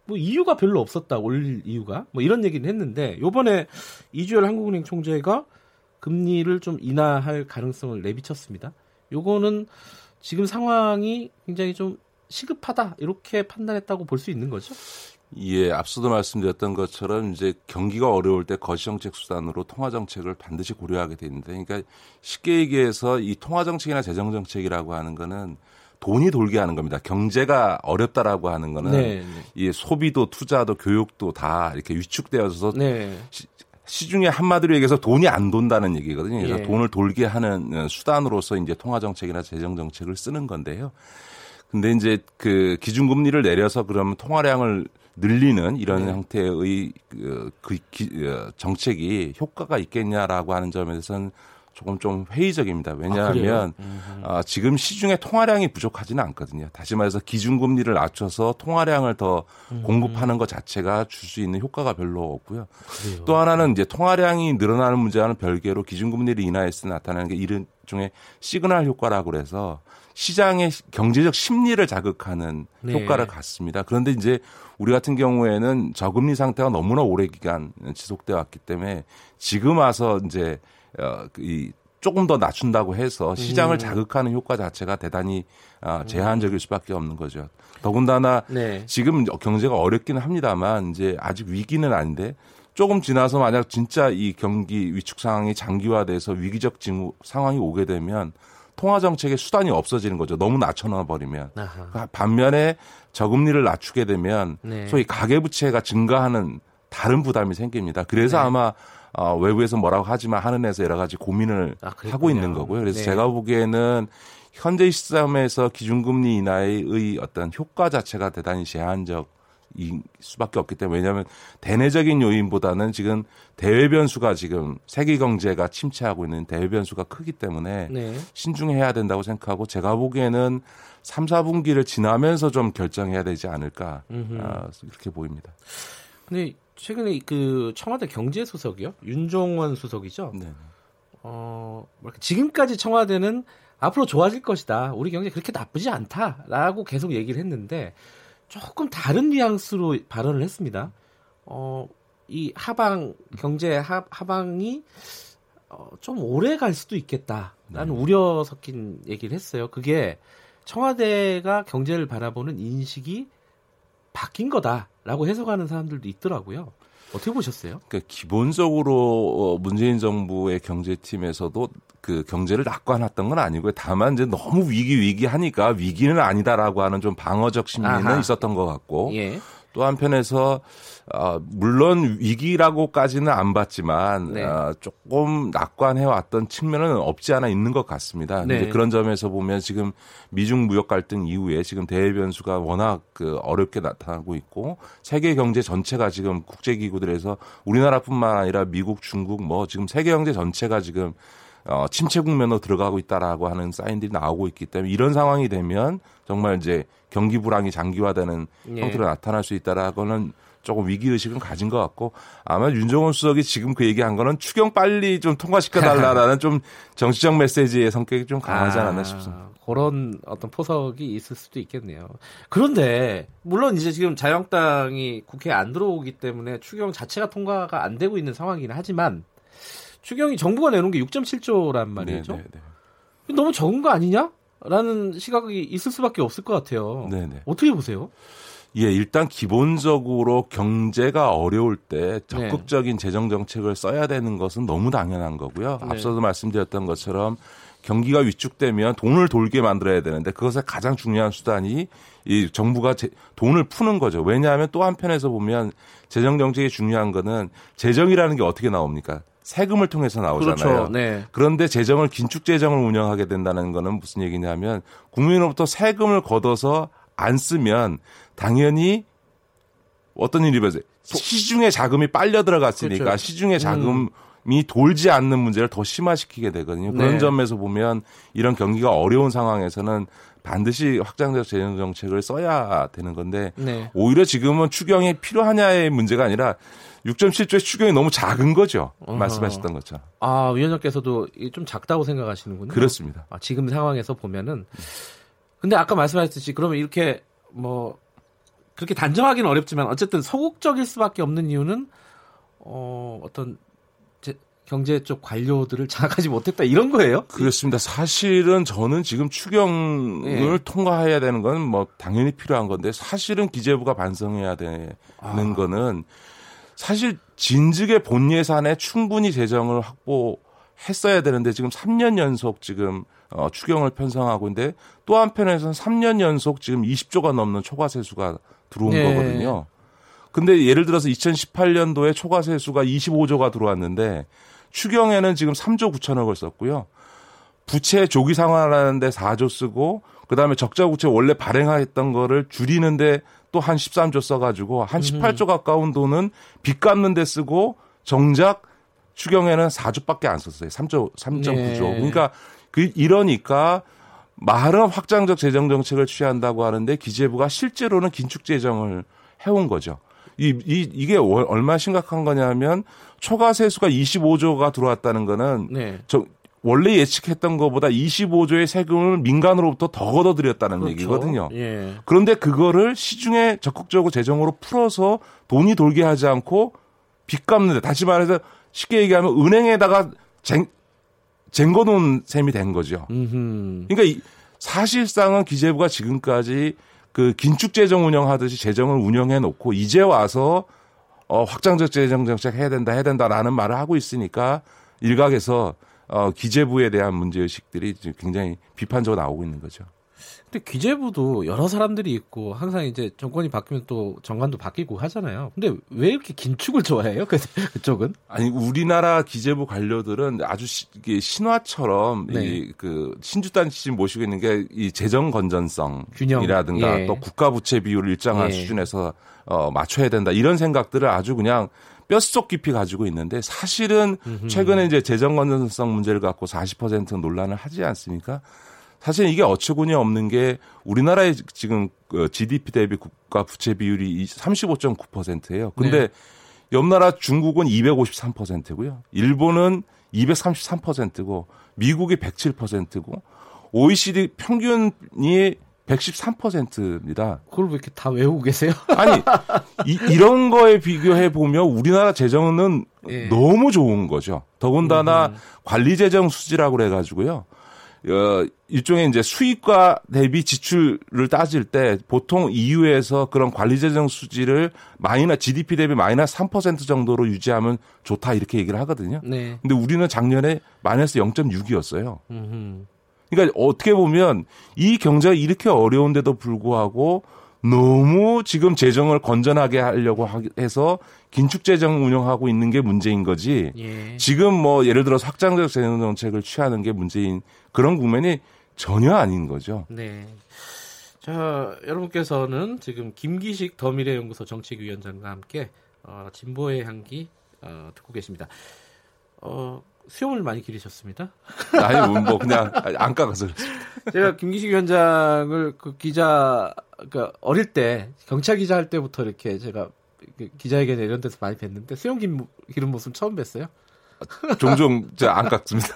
뭐 이유가 별로 없었다. 올릴 이유가. 뭐 이런 얘기는 했는데 요번에 이주열 한국은행 총재가 금리를 좀 인하할 가능성을 내비쳤습니다. 요거는 지금 상황이 굉장히 좀 시급하다. 이렇게 판단했다고 볼 수 있는 거죠? 예, 앞서도 말씀드렸던 것처럼 이제 경기가 어려울 때 거시정책 수단으로 통화정책을 반드시 고려하게 되는데, 그러니까 쉽게 얘기해서 이 통화정책이나 재정정책이라고 하는 거는 돈이 돌게 하는 겁니다. 경제가 어렵다라고 하는 거는 네, 네. 이 소비도 투자도 교육도 다 이렇게 위축되어서 네. 시, 중에 한마디로 얘기해서 돈이 안 돈다는 얘기거든요. 그래서 예. 돈을 돌게 하는 수단으로서 이제 통화정책이나 재정정책을 쓰는 건데요. 근데 이제 그 기준금리를 내려서 그러면 통화량을 늘리는 이런 네. 형태의 그, 그 기, 어, 정책이 효과가 있겠냐라고 하는 점에 대해서는 조금 좀 회의적입니다. 왜냐하면 아, 아, 지금 시중에 통화량이 부족하지는 않거든요. 다시 말해서 기준금리를 낮춰서 통화량을 더 음. 공급하는 것 자체가 줄 수 있는 효과가 별로 없고요. 그래요. 또 하나는 이제 통화량이 늘어나는 문제와는 별개로 기준금리를 인하해서 나타나는 게 이런 중에 시그널 효과라고 그래서 시장의 경제적 심리를 자극하는 네. 효과를 갖습니다. 그런데 이제 우리 같은 경우에는 저금리 상태가 너무나 오래 기간 지속돼 왔기 때문에 지금 와서 이제 어, 이 조금 더 낮춘다고 해서 시장을 음. 자극하는 효과 자체가 대단히 아, 제한적일 수밖에 없는 거죠. 더군다나 네. 지금 경제가 어렵기는 합니다만 이제 아직 위기는 아닌데 조금 지나서 만약 진짜 이 경기 위축 상황이 장기화돼서 위기적 징후 상황이 오게 되면 통화 정책의 수단이 없어지는 거죠. 너무 낮춰놔 버리면. 아하. 반면에 저금리를 낮추게 되면 네. 소위 가계 부채가 증가하는 다른 부담이 생깁니다. 그래서 네. 아마 어, 외부에서 뭐라고 하지만 하는 에서 여러 가지 고민을 아, 하고 있는 거고요. 그래서 네. 제가 보기에는 현재 시점에서 기준금리 인하의 어떤 효과 자체가 대단히 제한적 이 수밖에 없기 때문에 왜냐하면 대내적인 요인보다는 지금 대외 변수가 지금 세계 경제가 침체하고 있는 대외 변수가 크기 때문에 네. 신중해야 된다고 생각하고 제가 보기에는 3, 4분기를 지나면서 좀 결정해야 되지 않을까 아, 이렇게 보입니다. 근데 최근에 그 청와대 경제수석이요 윤종원 수석이죠. 네. 어 지금까지 청와대는 앞으로 좋아질 것이다. 우리 경제 그렇게 나쁘지 않다라고 계속 얘기를 했는데 조금 다른 뉘앙스로 발언을 했습니다. 어, 이 하방 경제 하, 하방이 어, 좀 오래 갈 수도 있겠다라는 네. 우려 섞인 얘기를 했어요. 그게 청와대가 경제를 바라보는 인식이 바뀐 거다라고 해석하는 사람들도 있더라고요. 어떻게 보셨어요? 그러니까 기본적으로 어, 문재인 정부의 경제팀에서도 그 경제를 낙관했던 건 아니고요. 다만 이제 너무 위기 위기 하니까 위기는 아니다라고 하는 좀 방어적 심리는 아하. 있었던 것 같고 예. 또 한편에서 어, 물론 위기라고까지는 안 봤지만 네. 어, 조금 낙관해 왔던 측면은 없지 않아 있는 것 같습니다. 네. 그런 점에서 보면 지금 미중 무역 갈등 이후에 지금 대외 변수가 워낙 그 어렵게 나타나고 있고 세계 경제 전체가 지금 국제 기구들에서 우리나라뿐만 아니라 미국, 중국 뭐 지금 세계 경제 전체가 지금 어, 침체 국면으로 들어가고 있다라고 하는 사인들이 나오고 있기 때문에 이런 상황이 되면 정말 이제 경기 불황이 장기화되는 예. 형태로 나타날 수 있다라고는 조금 위기 의식은 가진 것 같고 아마 윤종원 수석이 지금 그 얘기한 거는 추경 빨리 좀 통과시켜 달라라는 좀 정치적 메시지의 성격이 좀 강하지 않았나 아, 싶습니다. 그런 어떤 포석이 있을 수도 있겠네요. 그런데 물론 이제 지금 자유한국당이 국회에 안 들어오기 때문에 추경 자체가 통과가 안 되고 있는 상황이긴 하지만 추경이 정부가 내놓은 게 6.7조란 말이죠. 네, 네. 너무 적은 거 아니냐? 라는 시각이 있을 수밖에 없을 것 같아요. 네네. 어떻게 보세요? 예, 일단 기본적으로 경제가 어려울 때 적극적인 네. 재정 정책을 써야 되는 것은 너무 당연한 거고요. 네. 앞서도 말씀드렸던 것처럼 경기가 위축되면 돈을 돌게 만들어야 되는데 그것의 가장 중요한 수단이 이 정부가 제, 돈을 푸는 거죠. 왜냐하면 또 한편에서 보면 재정 정책이 중요한 거는 재정이라는 게 어떻게 나옵니까? 세금을 통해서 나오잖아요. 그렇죠. 네. 그런데 재정을 긴축 재정을 운영하게 된다는 거는 무슨 얘기냐면 국민으로부터 세금을 걷어서 안 쓰면 당연히 어떤 일이 벌어져요. 시중에 자금이 빨려 들어갔으니까 그렇죠. 시중에 자금이 음. 돌지 않는 문제를 더 심화시키게 되거든요. 그런 네. 점에서 보면 이런 경기가 어려운 상황에서는 반드시 확장적 재정 정책을 써야 되는 건데 네. 오히려 지금은 추경이 필요하냐의 문제가 아니라 6.7조의 추경이 너무 작은 거죠. 어허. 말씀하셨던 것처럼. 아, 위원장께서도 좀 작다고 생각하시는군요. 그렇습니다. 아, 지금 상황에서 보면은 근데 아까 말씀하셨듯이 그러면 이렇게 뭐 그렇게 단정하기는 어렵지만 어쨌든 소극적일 수밖에 없는 이유는 어 어떤 제, 경제 쪽 관료들을 장악하지 못했다 이런 거예요? 그렇습니다. 사실은 저는 지금 추경을 예. 통과해야 되는 건 뭐 당연히 필요한 건데 사실은 기재부가 반성해야 되는 아. 거는 사실 진즉의 본 예산에 충분히 재정을 확보했어야 되는데 지금 3년 연속 지금 어, 추경을 편성하고 있는데 또 한편에서는 3년 연속 지금 20조가 넘는 초과 세수가 들어온 네. 거거든요. 근데 예를 들어서 2018년도에 초과 세수가 25조가 들어왔는데 추경에는 지금 3조 9천억을 썼고요. 부채 조기 상환하는데 4조 쓰고 그다음에 적자 부채 원래 발행했던 거를 줄이는데 또 한 13조 써가지고 한 18조 가까운 돈은 빚 갚는 데 쓰고 정작 추경에는 4조밖에 안 썼어요. 3조 3.9조. 네. 그러니까 그 이러니까 말은 확장적 재정 정책을 취한다고 하는데 기재부가 실제로는 긴축 재정을 해온 거죠. 이, 이, 이게 얼마나 심각한 거냐면 초과 세수가 25조가 들어왔다는 거는 네. 저 원래 예측했던 것보다 25조의 세금을 민간으로부터 더 걷어들였다는 그렇죠. 얘기거든요. 예. 그런데 그거를 시중에 적극적으로 재정으로 풀어서 돈이 돌게 하지 않고 빚 갚는데 다시 말해서 쉽게 얘기하면 은행에다가 쟁, 쟁거 놓은 셈이 된 거죠. 음흠. 그러니까 이, 사실상은 기재부가 지금까지 그 긴축 재정 운영하듯이 재정을 운영해 놓고 이제 와서 어 확장적 재정 정책 해야 된다 해야 된다라는 말을 하고 있으니까 일각에서 어 기재부에 대한 문제 의식들이 굉장히 비판적으로 나오고 있는 거죠. 근데 기재부도 여러 사람들이 있고 항상 이제 정권이 바뀌면 또 정관도 바뀌고 하잖아요. 근데 왜 이렇게 긴축을 좋아해요? 그, 그쪽은? 아니 우리나라 기재부 관료들은 아주 시, 신화처럼 네. 이그 신주단 씨 모시고 있는 게 이 재정 건전성이라든가 예. 또 국가 부채 비율을 일정한 예. 수준에서 어 맞춰야 된다 이런 생각들을 아주 그냥 뼛속 깊이 가지고 있는데 사실은 최근에 이제 재정 건전성 문제를 갖고 40% 논란을 하지 않습니까? 사실 이게 어처구니 없는 게 우리나라의 지금 GDP 그 대비 국가 부채 비율이 35.9%예요. 근데 네. 옆 나라 중국은 253%고요. 일본은 233%고 미국이 107%고 OECD 평균이 113%입니다. 그걸 왜 이렇게 다 외우고 계세요? 아니, 이, 런 거에 비교해 보면 우리나라 재정은 예. 너무 좋은 거죠. 더군다나 음. 관리 재정 수지라고 그래 가지고요. 어, 일종의 이제 수익과 대비 지출을 따질 때 보통 EU에서 그런 관리 재정 수지를 마이너 GDP 대비 마이너스 3% 정도로 유지하면 좋다 이렇게 얘기를 하거든요. 네. 근데 우리는 작년에 마이너스 0.6이었어요. 그러니까 어떻게 보면 이 경제가 이렇게 어려운데도 불구하고 너무 지금 재정을 건전하게 하려고 해서 긴축 재정 운영하고 있는 게 문제인 거지. 예. 지금 뭐 예를 들어서 확장적 재정 정책을 취하는 게 문제인 그런 국면이 전혀 아닌 거죠. 네. 자, 여러분께서는 지금 김기식 더미래연구소 정책위원장과 함께 어, 진보의 향기 어, 듣고 계십니다. 어, 수염을 많이 기르셨습니다. 아니, 뭐, 뭐 그냥 안 깎아서 제가 김기식 위원장을 그 기자 그러니까 어릴 때 경찰 기자 할 때부터 이렇게 제가 그 기자회견 이런 데서 많이 뵀는데 수염 기른 모습 처음 뵀어요. 종종 안 깎습니다.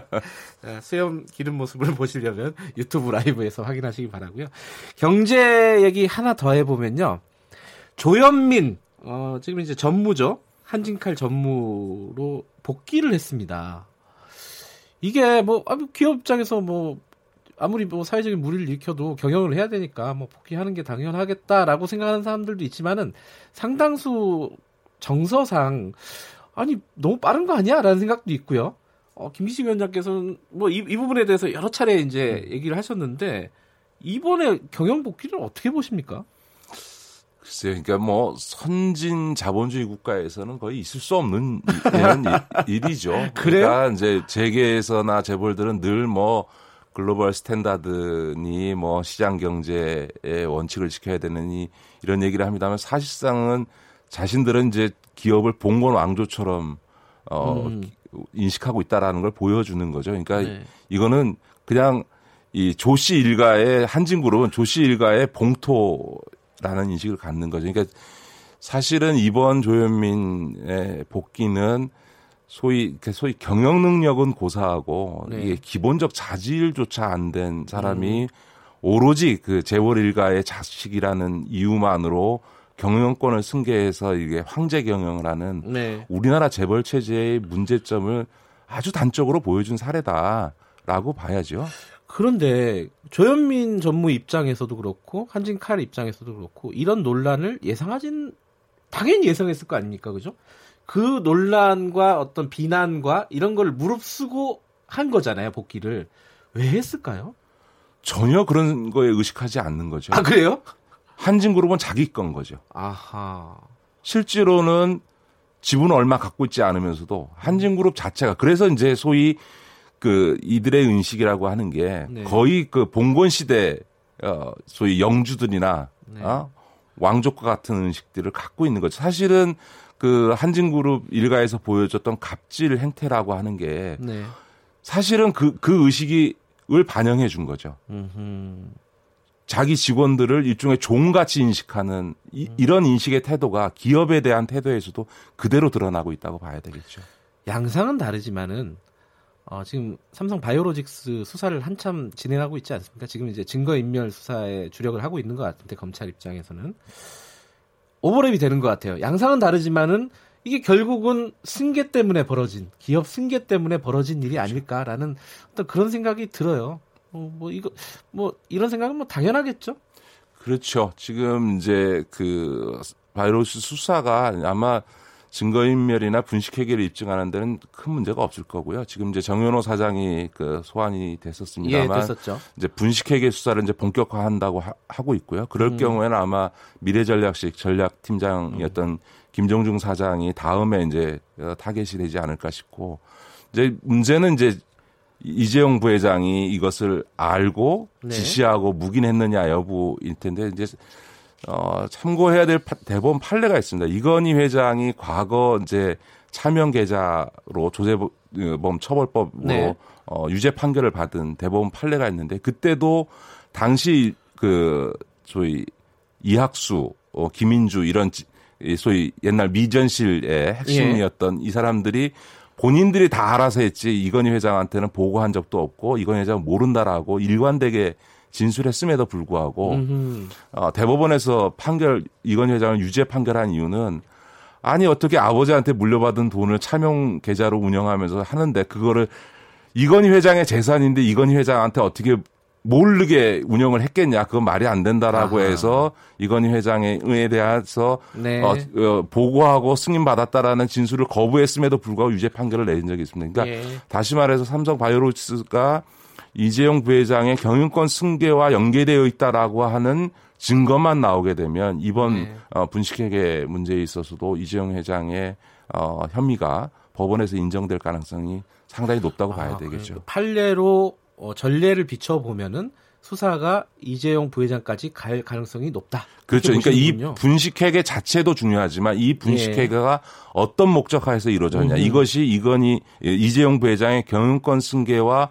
수염 기른 모습을 보시려면 유튜브 라이브에서 확인하시기 바라고요. 경제 얘기 하나 더 해보면요. 조현민 어, 지금 이제 전무죠. 한진칼 전무로 복귀를 했습니다. 이게 뭐 기업 입장에서 뭐 아무리 뭐 사회적인 무리를 일으켜도 경영을 해야 되니까 뭐 복귀하는 게 당연하겠다라고 생각하는 사람들도 있지만은 상당수 정서상 아니 너무 빠른 거 아니야라는 생각도 있고요. 어, 김기식 위원장께서는 뭐이 이 부분에 대해서 여러 차례 이제 얘기를 하셨는데 이번에 경영 복귀를 어떻게 보십니까? 글쎄요, 그러니까 뭐 선진 자본주의 국가에서는 거의 있을 수 없는 이런 일이죠. 그래요? 그러니까 이제 재계에서나 재벌들은 늘뭐 글로벌 스탠다드니 뭐 시장 경제의 원칙을 지켜야 되느니 이런 얘기를 합니다만 사실상은 자신들은 이제 기업을 봉건 왕조처럼 어 음. 인식하고 있다라는 걸 보여주는 거죠. 그러니까 네. 이거는 그냥 이 조씨 일가의 한진 그룹은 조씨 일가의 봉토라는 인식을 갖는 거죠. 그러니까 사실은 이번 조현민의 복귀는 소위 소위 경영 능력은 고사하고 네. 이게 기본적 자질조차 안 된 사람이 음. 오로지 그 재벌 일가의 자식이라는 이유만으로 경영권을 승계해서 이게 황제 경영을 하는 네. 우리나라 재벌 체제의 문제점을 아주 단적으로 보여준 사례다라고 봐야죠. 그런데 조현민 전무 입장에서도 그렇고 한진 칼 입장에서도 그렇고 이런 논란을 예상하진 당연히 예상했을 거 아닙니까, 그죠? 그 논란과 어떤 비난과 이런 걸 무릅쓰고 한 거잖아요, 복귀를. 왜 했을까요? 전혀 그런 거에 의식하지 않는 거죠. 아, 그래요? 한진그룹은 자기 건 거죠. 아하. 실제로는 지분 얼마 갖고 있지 않으면서도 한진그룹 자체가 그래서 이제 소위 그 이들의 은식이라고 하는 게 네. 거의 그 봉건 시대 어 소위 영주들이나 네. 어? 왕족과 같은 은식들을 갖고 있는 거죠. 사실은 그 한진그룹 일가에서 보여줬던 갑질 행태라고 하는 게 네. 사실은 그, 그 의식을 반영해 준 거죠. 음흠. 자기 직원들을 일종의 종같이 인식하는 이, 음. 이런 인식의 태도가 기업에 대한 태도에서도 그대로 드러나고 있다고 봐야 되겠죠. 양상은 다르지만은 어, 지금 삼성 바이오로직스 수사를 한참 진행하고 있지 않습니까? 지금 이제 증거인멸 수사에 주력을 하고 있는 것 같은데 검찰 입장에서는 오버랩이 되는 것 같아요. 양상은 다르지만은 이게 결국은 승계 때문에 벌어진 기업 승계 때문에 벌어진 일이 아닐까라는 어떤 그런 생각이 들어요. 어, 뭐 이거 뭐 이런 생각은 뭐 당연하겠죠. 그렇죠. 지금 이제 그 바이러스 수사가 아마 증거인멸이나 분식회계를 입증하는 데는 큰 문제가 없을 거고요. 지금 이제 정현호 사장이 그 소환이 됐었습니다만 예, 됐었죠. 이제 분식회계 수사를 이제 본격화한다고 하, 고 있고요. 그럴 음. 경우에는 아마 미래전략식 전략팀장이었던 음. 김종중 사장이 다음에 이제 타겟이 되지 않을까 싶고 이제 문제는 이제 이재용 부회장이 이것을 알고 네. 지시하고 묵인했느냐 여부일 텐데 이제 어, 참고해야 될 대법원 판례가 있습니다. 이건희 회장이 과거 이제 차명 계좌로 조세범 처벌법으로 네. 어, 유죄 판결을 받은 대법원 판례가 있는데 그때도 당시 그 소위 이학수, 어, 김인주 이런 소위 옛날 미전실의 핵심이었던 예. 이 사람들이 본인들이 다 알아서 했지 이건희 회장한테는 보고한 적도 없고 이건희 회장은 모른다라고 일관되게 진술했음에도 불구하고 어, 대법원에서 판결 이건희 회장을 유죄 판결한 이유는 아니 어떻게 아버지한테 물려받은 돈을 차명 계좌로 운영하면서 하는데 그거를 이건희 회장의 재산인데 이건희 회장한테 어떻게 모르게 운영을 했겠냐 그건 말이 안 된다라고 아하. 해서 이건희 회장에 대해서 네. 어, 어, 보고하고 승인 받았다라는 진술을 거부했음에도 불구하고 유죄 판결을 내린 적이 있습니다. 그러니까 예. 다시 말해서 삼성 바이오로직스가 이재용 부회장의 경영권 승계와 연계되어 있다라고 하는 증거만 나오게 되면 이번 네. 어, 분식회계 문제에 있어서도 이재용 회장의 어, 혐의가 법원에서 인정될 가능성이 상당히 높다고 아, 봐야 되겠죠. 그러니까 판례로 어, 전례를 비춰 보면은 수사가 이재용 부회장까지 갈 가능성이 높다. 그렇죠. 그러니까 보시는군요. 이 분식회계 자체도 중요하지만 이 분식회계가 예. 어떤 목적하에서 이루어졌냐. 음. 이것이 이건희 이재용 부회장의 경영권 승계와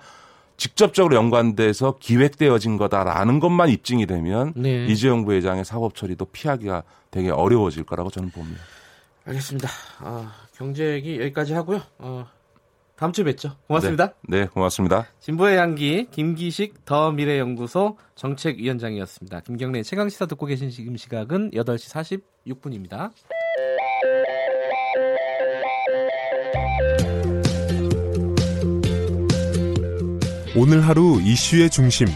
직접적으로 연관돼서 기획되어진 거다라는 것만 입증이 되면 네. 이재용 부회장의 사법 처리도 피하기가 되게 어려워질 거라고 저는 봅니다. 알겠습니다. 아, 경제 얘기 여기까지 하고요. 어, 다음 주에 뵙죠. 고맙습니다. 네, 네 고맙습니다. 진보의 향기 김기식 더 미래연구소 정책위원장이었습니다. 김경래 최강 시사 듣고 계신 지금 시각은 8시 46분입니다. 오늘 하루 이슈의 중심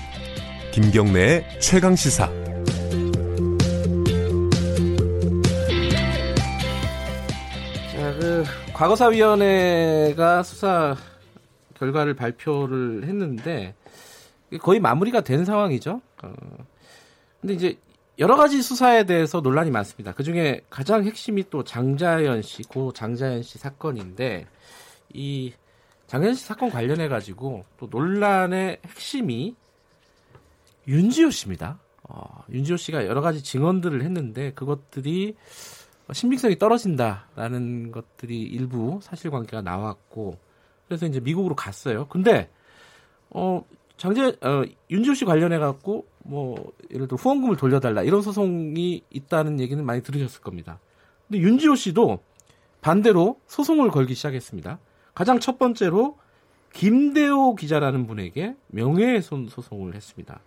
김경래의 최강 시사. 과거사위원회가 수사 결과를 발표를 했는데 거의 마무리가 된 상황이죠. 어, 근데 이제 여러 가지 수사에 대해서 논란이 많습니다. 그 중에 가장 핵심이 또 장자연 씨, 고 장자연 씨 사건인데 이 장자연 씨 사건 관련해 가지고 또 논란의 핵심이 윤지호 씨입니다. 어, 윤지호 씨가 여러 가지 증언들을 했는데 그것들이 신빙성이 떨어진다라는 것들이 일부 사실관계가 나왔고 그래서 이제 미국으로 갔어요. 근데 어 장재 어 윤지호 씨 관련해 갖고 뭐 예를 들어 후원금을 돌려달라 이런 소송이 있다는 얘기는 많이 들으셨을 겁니다. 근데 윤지호 씨도 반대로 소송을 걸기 시작했습니다. 가장 첫 번째로 김대호 기자라는 분에게 명예훼손 소송을 했습니다.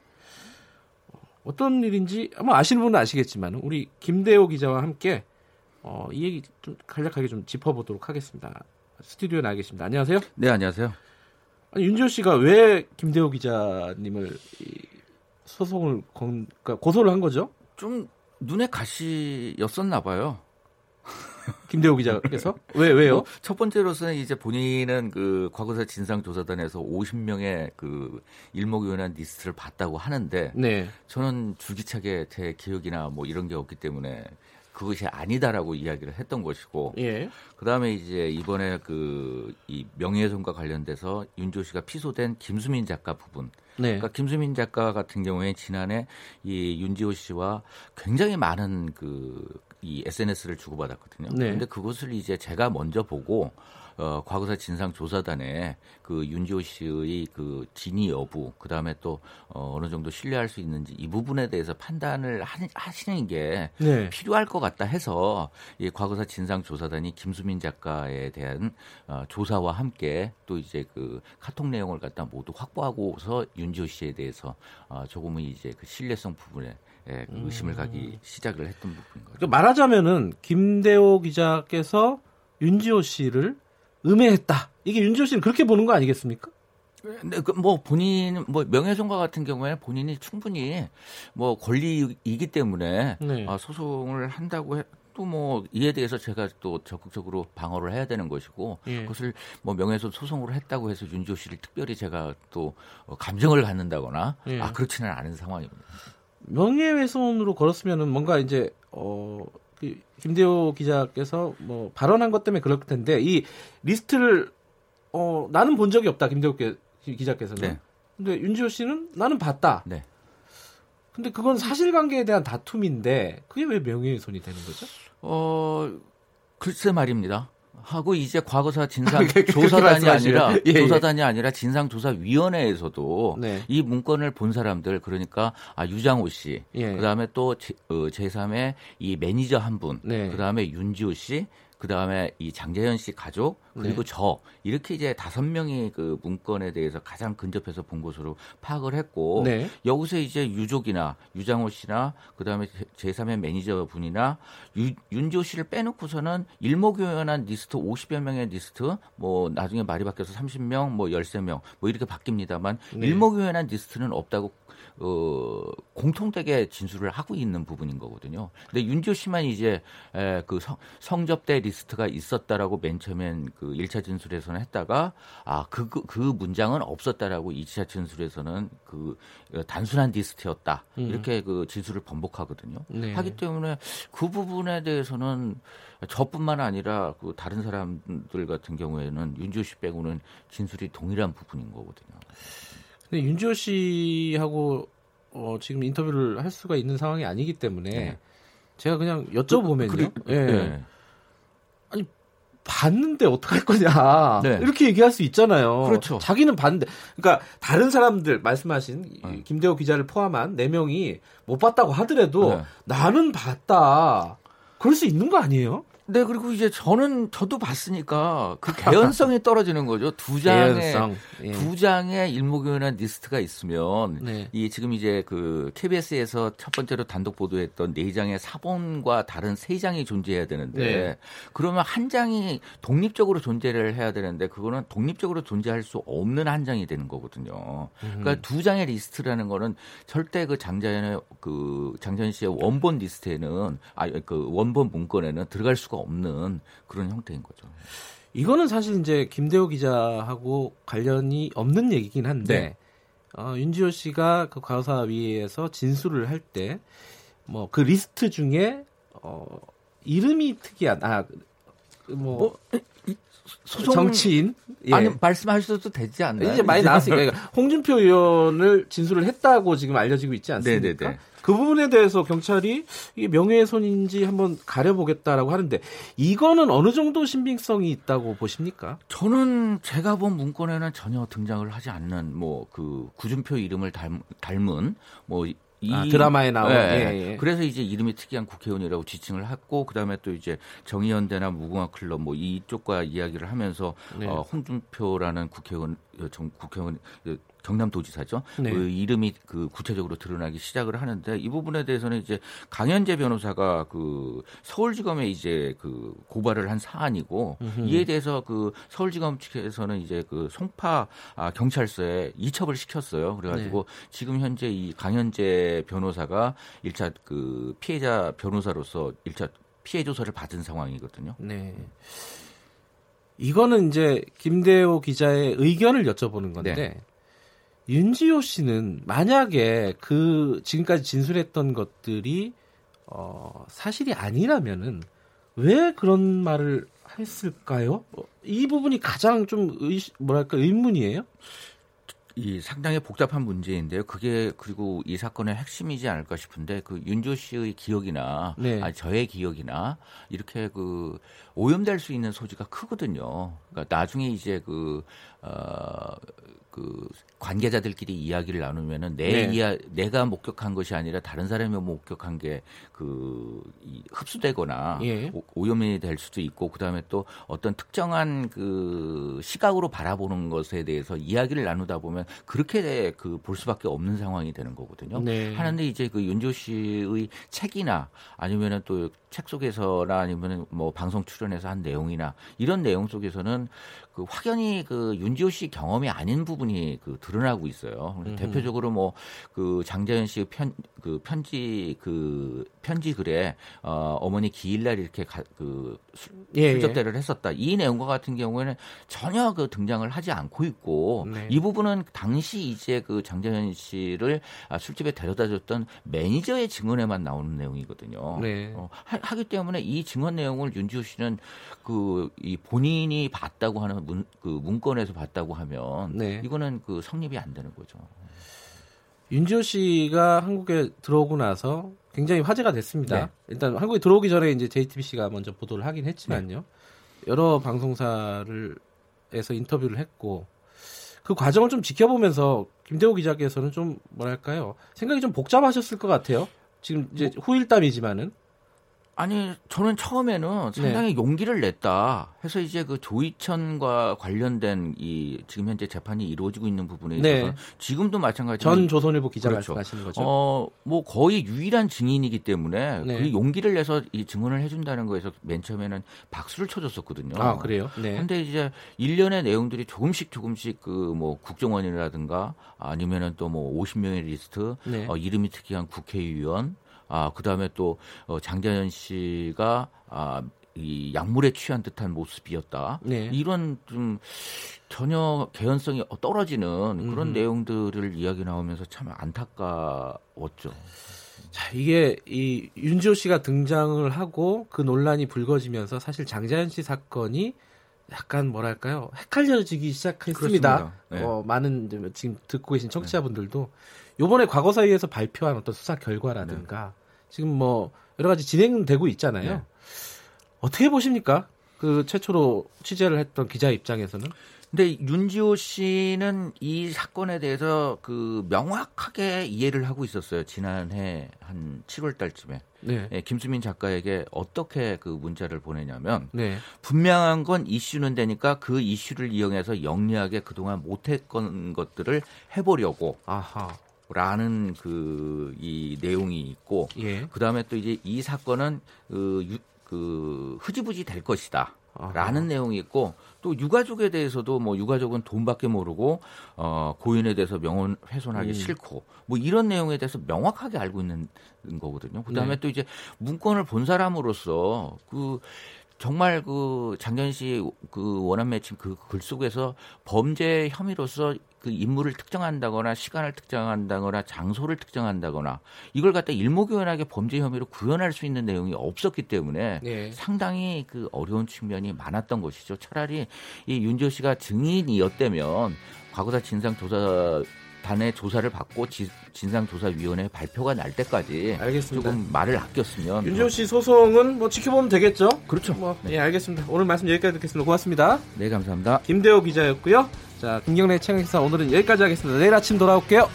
어떤 일인지 아마 아시는 분은 아시겠지만 우리 김대호 기자와 함께 어, 이 얘기 좀 간략하게 좀 짚어보도록 하겠습니다. 스튜디오에 나와 계십니다. 안녕하세요. 네, 안녕하세요. 아니, 윤지호 씨가 왜 김대호 기자님을 소송을 건, 그러니까 고소를 한 거죠? 좀 눈에 가시였었나 봐요. 김대호 기자께서 왜 왜요? 뭐, 첫 번째로서는 이제 본인은 그 과거사 진상조사단에서 50명의 그 일목요연한 리스트를 봤다고 하는데 네. 저는 줄기차게 제 기억이나 뭐 이런 게 없기 때문에 그것이 아니다라고 이야기를 했던 것이고 예. 그다음에 이제 이번에 그 이 명예훼손과 관련돼서 윤조 씨가 피소된 김수민 작가 부분 네. 그러니까 김수민 작가 같은 경우에 지난해 이 윤지호 씨와 굉장히 많은 그 이 SNS를 주고받았거든요. 네. 근데 그것을 이제 제가 먼저 보고 어, 과거사 진상조사단에 그 윤지호 씨의 그 진위 여부, 그 다음에 또 어, 어느 정도 신뢰할 수 있는지 이 부분에 대해서 판단을 하, 시는 게 네. 필요할 것 같다 해서 이 과거사 진상조사단이 김수민 작가에 대한 어, 조사와 함께 또 이제 그 카톡 내용을 갖다 모두 확보하고서 윤지호 씨에 대해서 어, 조금은 이제 그 신뢰성 부분에 예, 그 의심을 가기 음. 시작을 했던 부분인 거죠. 그러니까 말하자면은 김대호 기자께서 윤지호 씨를 음해했다. 이게 윤지호 씨는 그렇게 보는 거 아니겠습니까? 네, 그뭐 본인 뭐 명예훼손과 같은 경우에 본인이 충분히 뭐 권리이기 때문에 네. 아, 소송을 한다고 해, 또뭐 이에 대해서 제가 또 적극적으로 방어를 해야 되는 것이고 예. 그것을 뭐 명예훼손 소송으로 했다고 해서 윤지호 씨를 특별히 제가 또 어, 감정을 갖는다거나 예. 아 그렇지는 않은 상황입니다. 명예훼손으로 걸었으면은 뭔가 이제 어그 김대호 기자께서 뭐 발언한 것 때문에 그럴 텐데 이 리스트를 어 나는 본 적이 없다 김대호 기자께서는. 네. 근데 윤지호 씨는 나는 봤다. 네. 근데 그건 사실관계에 대한 다툼인데 그게 왜 명예훼손이 되는 거죠? 어 글쎄 말입니다. 하고 이제 과거사 진상 조사단이 아니라 예, 예. 조사단이 아니라 진상조사위원회에서도 네. 이 문건을 본 사람들 그러니까 아 유장호 씨 예. 그다음에 또 제, 어, 제3의 이 매니저 한 분, 네. 그다음에 윤지호 씨 그 다음에 이 장재현 씨 가족 그리고 네. 저 이렇게 이제 다섯 명이 그 문건에 대해서 가장 근접해서 본 것으로 파악을 했고 네. 여기서 이제 유족이나 유장호 씨나 그 다음에 제3의 매니저 분이나 유, 윤지오 씨를 빼놓고서는 일목요연한 리스트 50여 명의 리스트 뭐 나중에 말이 바뀌어서 30명 뭐 13명 뭐 이렇게 바뀝니다만 네. 일목요연한 리스트는 없다고 어, 공통되게 진술을 하고 있는 부분인 거거든요. 근데 윤지오 씨만 이제 에, 그 성, 성접대 리스트가 있었다라고 맨 처음엔 그 1차 진술에서는 했다가 아, 그, 그, 그 문장은 없었다라고 2차 진술에서는 그 단순한 리스트였다. 음. 이렇게 그 진술을 번복하거든요. 네. 하기 때문에 그 부분에 대해서는 저뿐만 아니라 그 다른 사람들 같은 경우에는 윤지호 씨 빼고는 진술이 동일한 부분인 거거든요. 근데 윤지호 씨하고 어, 지금 인터뷰를 할 수가 있는 상황이 아니기 때문에 네. 제가 그냥 여쭤보면요. 그, 그, 예. 네. 아니 봤는데 어떡할 거냐 네. 이렇게 얘기할 수 있잖아요. 그렇죠. 자기는 봤는데 그러니까 다른 사람들 말씀하신 네. 김대호 기자를 포함한 네 명이 못 봤다고 하더라도 네. 나는 봤다. 그럴 수 있는 거 아니에요? 네, 그리고 이제 저는 저도 봤으니까 그 개연성이 떨어지는 거죠. 두 장의 예. 두 장의 일목요연한 리스트가 있으면 네. 이 지금 이제 그 KBS에서 첫 번째로 단독 보도했던 네 장의 사본과 다른 세 장이 존재해야 되는데 네. 그러면 한 장이 독립적으로 존재를 해야 되는데 그거는 독립적으로 존재할 수 없는 한 장이 되는 거거든요. 그러니까 음. 두 장의 리스트라는 거는 절대 그 장자연의 그 장자연 씨의 원본 리스트에는 아 그 원본 문건에는 들어갈 수가 없는 그런 형태인 거죠. 이거는 사실 이제 김대호 기자하고 관련이 없는 얘기긴 한데 네. 어, 윤지오 씨가 그 과거사위에서 진술을 할 때 뭐 그 리스트 중에 어, 이름이 특이한 아 뭐 뭐, 소송 정치인 예. 아니 말씀하셔도 되지 않나요? 이제 많이 나왔으니까 그러니까 홍준표 의원을 진술을 했다고 지금 알려지고 있지 않습니까? 네네네. 그 부분에 대해서 경찰이 이게 명예훼손인지 한번 가려보겠다라고 하는데 이거는 어느 정도 신빙성이 있다고 보십니까? 저는 제가 본 문건에는 전혀 등장을 하지 않는 뭐 그 구준표 이름을 닮, 닮은 뭐 이, 아, 드라마에 나온. 네. 예, 예. 그래서 이제 이름이 특이한 국회의원이라고 지칭을 했고 그다음에 또 이제 정의연대나 무궁화 클럽 뭐 이쪽과 이야기를 하면서 네. 어, 홍준표라는 국회의원 정 국회의원 경남도지사죠. 네. 그 이름이 그 구체적으로 드러나기 시작을 하는데 이 부분에 대해서는 이제 강현재 변호사가 그 서울지검에 이제 그 고발을 한 사안이고 음흠. 이에 대해서 그 서울지검 측에서는 이제 그 송파 아, 경찰서에 이첩을 시켰어요. 그래가지고 네. 지금 현재 이 강현재 변호사가 1차 그 피해자 변호사로서 1차 피해 조사를 받은 상황이거든요. 네. 이거는 이제 김대호 기자의 의견을 여쭤보는 건데 네. 윤지호 씨는 만약에 그 지금까지 진술했던 것들이 어, 사실이 아니라면은 왜 그런 말을 했을까요? 어, 이 부분이 가장 좀 의, 뭐랄까 의문이에요. 이 상당히 복잡한 문제인데요. 그게 그리고 이 사건의 핵심이지 않을까 싶은데 그 윤조 씨의 기억이나 네. 아니 저의 기억이나 이렇게 그 오염될 수 있는 소지가 크거든요. 그러니까 나중에 이제 그 어, 그 관계자들끼리 이야기를 나누면은 내 네. 이야 내가 목격한 것이 아니라 다른 사람이 목격한 게 그 흡수되거나 예. 오염이 될 수도 있고 그다음에 또 어떤 특정한 그 시각으로 바라보는 것에 대해서 이야기를 나누다 보면 그렇게 그 볼 수밖에 없는 상황이 되는 거거든요. 네. 하는데 이제 그 윤조 씨의 책이나 아니면은 또 책 속에서나 아니면은 뭐 방송 출연해서 한 내용이나 이런 내용 속에서는 그 확연히 그 윤지호 씨 경험이 아닌 부분이 그 드러나고 있어요. 대표적으로 뭐 그 장자연 씨의 편, 그 편지 그 편지 글에 어, 어머니 기일날 이렇게 가, 그 예, 술접대를 예. 했었다. 이 내용과 같은 경우에는 전혀 그 등장을 하지 않고 있고 네. 이 부분은 당시 이제 그 장자연 씨를 아, 술집에 데려다줬던 매니저의 증언에만 나오는 내용이거든요. 네. 어, 하, 기 때문에 이 증언 내용을 윤지호 씨는 그 이 본인이 봤다고 하는 문, 그 문건에서 봤다고 하면 네. 이거는 그 성립이 안 되는 거죠. 윤지호 씨가 한국에 들어오고 나서 굉장히 화제가 됐습니다. 네. 일단 한국에 들어오기 전에 이제 JTBC가 먼저 보도를 하긴 했지만요. 네. 여러 방송사를 에서 인터뷰를 했고 그 과정을 좀 지켜보면서 김대호 기자께서는 좀 뭐랄까요 생각이 좀 복잡하셨을 것 같아요. 지금 이제 뭐, 후일담이지만은 아니 저는 처음에는 상당히 네. 용기를 냈다 해서 이제 그 조이천과 관련된 이 지금 현재 재판이 이루어지고 있는 부분에 네. 있어서 네. 지금도 마찬가지 전 조선일보 기자 그렇죠. 말씀하시는 거죠. 어뭐 거의 유일한 증인이기 때문에 네. 그 용기를 내서 이 증언을 해준다는 거에서 맨 처음에는 박수를 쳐줬었거든요. 아 그래요? 네. 근데 이제 일련의 내용들이 조금씩 조금씩 그 뭐 국정원이라든가 아니면은 또 뭐 50명의 리스트, 네. 어, 이름이 특이한 국회의원 아, 그 다음에 또, 어, 장자연 씨가, 아, 이 약물에 취한 듯한 모습이었다. 네. 이런 좀 전혀 개연성이 떨어지는 그런 음. 내용들을 이야기 나오면서 참 안타까웠죠. 자, 이게 이 윤지호 씨가 등장을 하고 그 논란이 불거지면서 사실 장자연 씨 사건이 약간 뭐랄까요 헷갈려지기 시작했습니다. 네. 어, 많은 지금 듣고 계신 청취자분들도 요번에 과거사위에서 발표한 어떤 수사 결과라든가 네. 지금 뭐 여러 가지 진행되고 있잖아요. 네. 어떻게 보십니까? 그 최초로 취재를 했던 기자 입장에서는 근데 윤지호 씨는 이 사건에 대해서 그 명확하게 이해를 하고 있었어요. 지난해 한 7월 달쯤에. 네. 네, 김수민 작가에게 어떻게 그 문자를 보내냐면 네. 분명한 건 이슈는 되니까 그 이슈를 이용해서 영리하게 그동안 못했던 것들을 해보려고 아하. 라는 그 이 내용이 있고 예. 그다음에 또 이제 이 사건은 그, 유, 그 흐지부지 될 것이다. 라는 내용이 있고 또 유가족에 대해서도 뭐 유가족은 돈밖에 모르고 어 고인에 대해서 명언 훼손하기 음. 싫고 뭐 이런 내용에 대해서 명확하게 알고 있는 거거든요. 그다음에 네. 또 이제 문건을 본 사람으로서 그 정말 그 장현 씨그 원한 매칭 그 글 속에서 범죄 혐의로서 그 인물을 특정한다거나 시간을 특정한다거나 장소를 특정한다거나 이걸 갖다 일목요연하게 범죄 혐의로 구현할 수 있는 내용이 없었기 때문에 네. 상당히 그 어려운 측면이 많았던 것이죠. 차라리 이 윤지호 씨가 증인이었다면 과거사 진상 조사 단의 조사를 받고 진상조사위원회 발표가 날 때까지 알겠습니다. 조금 말을 아꼈으면 윤지호 씨 소송은 뭐 지켜보면 되겠죠? 그렇죠. 뭐, 네. 예, 알겠습니다. 오늘 말씀 여기까지 듣겠습니다. 고맙습니다. 네, 감사합니다. 김대호 기자였고요. 자, 김경래 최강시사 오늘은 여기까지 하겠습니다. 내일 아침 돌아올게요.